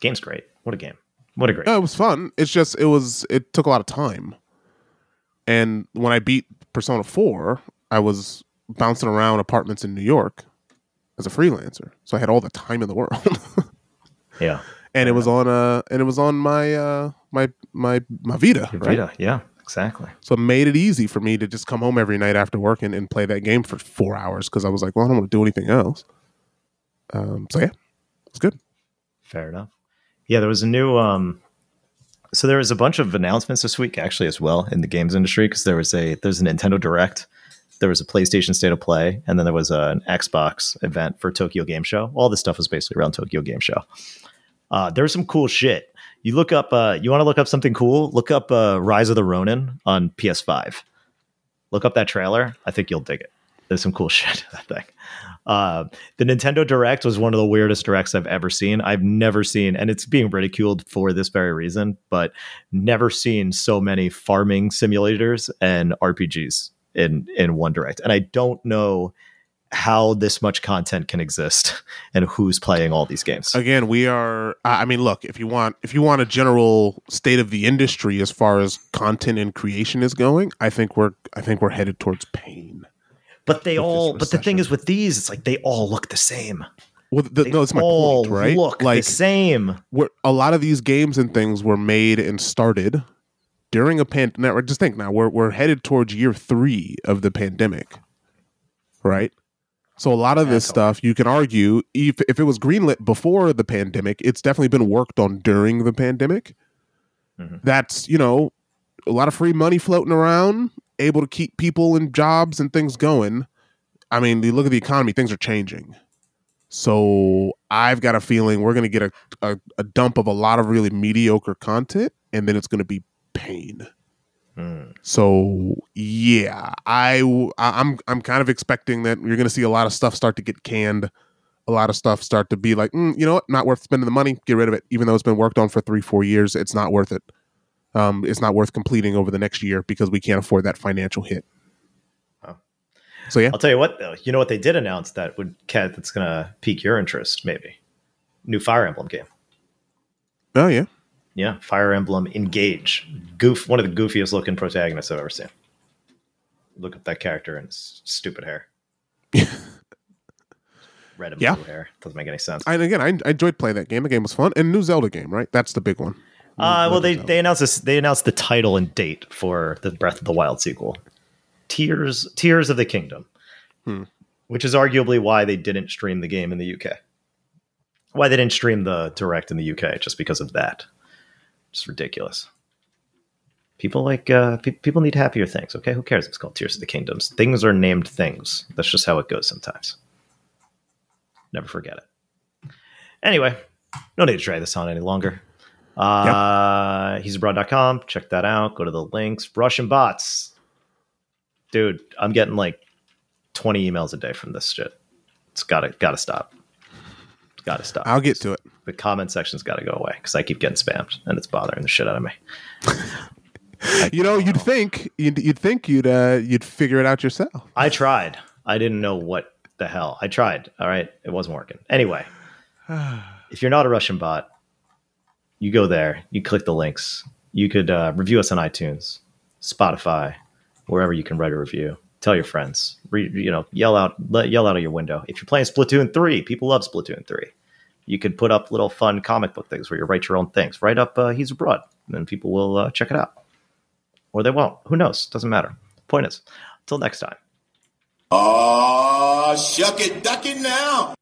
Game's great. What a game. What a great. No, it was fun. It's just it was it took a lot of time. And when I beat Persona 4, I was bouncing around apartments in New York as a freelancer. So I had all the time in the world. Yeah. and it was on uh and it was on my uh my my my Vita, Your right? Vita. Yeah, exactly. So it made it easy for me to just come home every night after work and, and play that game for four hours because I was like, well, I don't want to do anything else. Um, so yeah, it's good. Fair enough. Yeah, there was a new um so there was a bunch of announcements this week actually as well in the games industry because there was a there's a Nintendo Direct, there was a PlayStation State of Play, and then there was an Xbox event for Tokyo Game Show. All this stuff was basically around Tokyo Game Show. Uh, there's some cool shit. You look up uh you want to look up something cool? Look up uh Rise of the Ronin on PS5. Look up that trailer. I think you'll dig it. There's some cool shit that thing. Uh, the Nintendo Direct was one of the weirdest directs I've ever seen. I've never seen, and it's being ridiculed for this very reason, but never seen so many farming simulators and RPGs in in one direct. And I don't know how this much content can exist and who's playing all these games. Again, we are. I mean, look if you want if you want a general state of the industry as far as content and creation is going, I think we're I think we're headed towards pain. But they all, but the thing is with these, it's like they all look the same. Well, the, They no, that's my all point, right? Look like the same. we're, a lot of these games and things were made and started during a pandemic. Just think now, we're we're headed towards year three of the pandemic, right? So a lot of this stuff, you can argue, if if it was greenlit before the pandemic, it's definitely been worked on during the pandemic. Mhm. That's you know a lot of free money floating around, able to keep people in jobs and things going. I mean, you look at the economy; things are changing. So I've got a feeling we're going to get a, a, a dump of a lot of really mediocre content, and then it's going to be pain. Hmm. So yeah, I I- I'm I'm kind of expecting that you're going to see a lot of stuff start to get canned, a lot of stuff start to be like, mm, you know what, not worth spending the money, get rid of it. Even though it's been worked on for three four years, it's not worth it. Um, it's not worth completing over the next year because we can't afford that financial hit. Oh. So yeah, I'll tell you what, though. You know what they did announce that would Kat, that's going to pique your interest, maybe. New Fire Emblem game. oh yeah, Yeah, Fire Emblem Engage. Goof, one of the goofiest looking protagonists I've ever seen. Look up that character and his stupid hair. Red and Yeah. blue hair. Doesn't make any sense. and again, I, I enjoyed playing that game. The game was fun, and new Zelda game, right? That's the big one. Uh, well, they, they announced this. They announced the title and date for the Breath of the Wild sequel, Tears Tears of the Kingdom, Hmm. which is arguably why they didn't stream the game in the UK. Why they didn't stream the direct in the UK, just because of that. Just ridiculous. People like uh, pe- people need happier things. Okay, who cares? It's called Tears of the Kingdoms. Things are named things. That's just how it goes sometimes. Never forget it. Anyway, no need to drag this on any longer. Uh, he's abroad.com. Check that out. Go to the links. Russian bots. Dude, I'm getting like 20 emails a day from this shit. It's gotta gotta stop. It's gotta stop. I'll get to it. the comment section's gotta go away because I keep getting spammed and it's bothering the shit out of me. You know, you'd think you'd, you'd think you'd uh, you'd figure it out yourself. I tried. I didn't know what the hell? I tried. All right, it wasn't working. Anyway, if you're not a Russian bot, you go there, you click the links. You could uh, review us on iTunes, Spotify, wherever you can write a review. Tell your friends. Re- you know, yell out, let, yell out of your window. If you're playing Splatoon three, people love Splatoon three. You could put up little fun comic book things where you write your own things. Write up uh, "He's Abroad," and people will uh, check it out, or they won't. Who knows? Doesn't matter. Point is, until next time. Aw, shuck it, duck it now.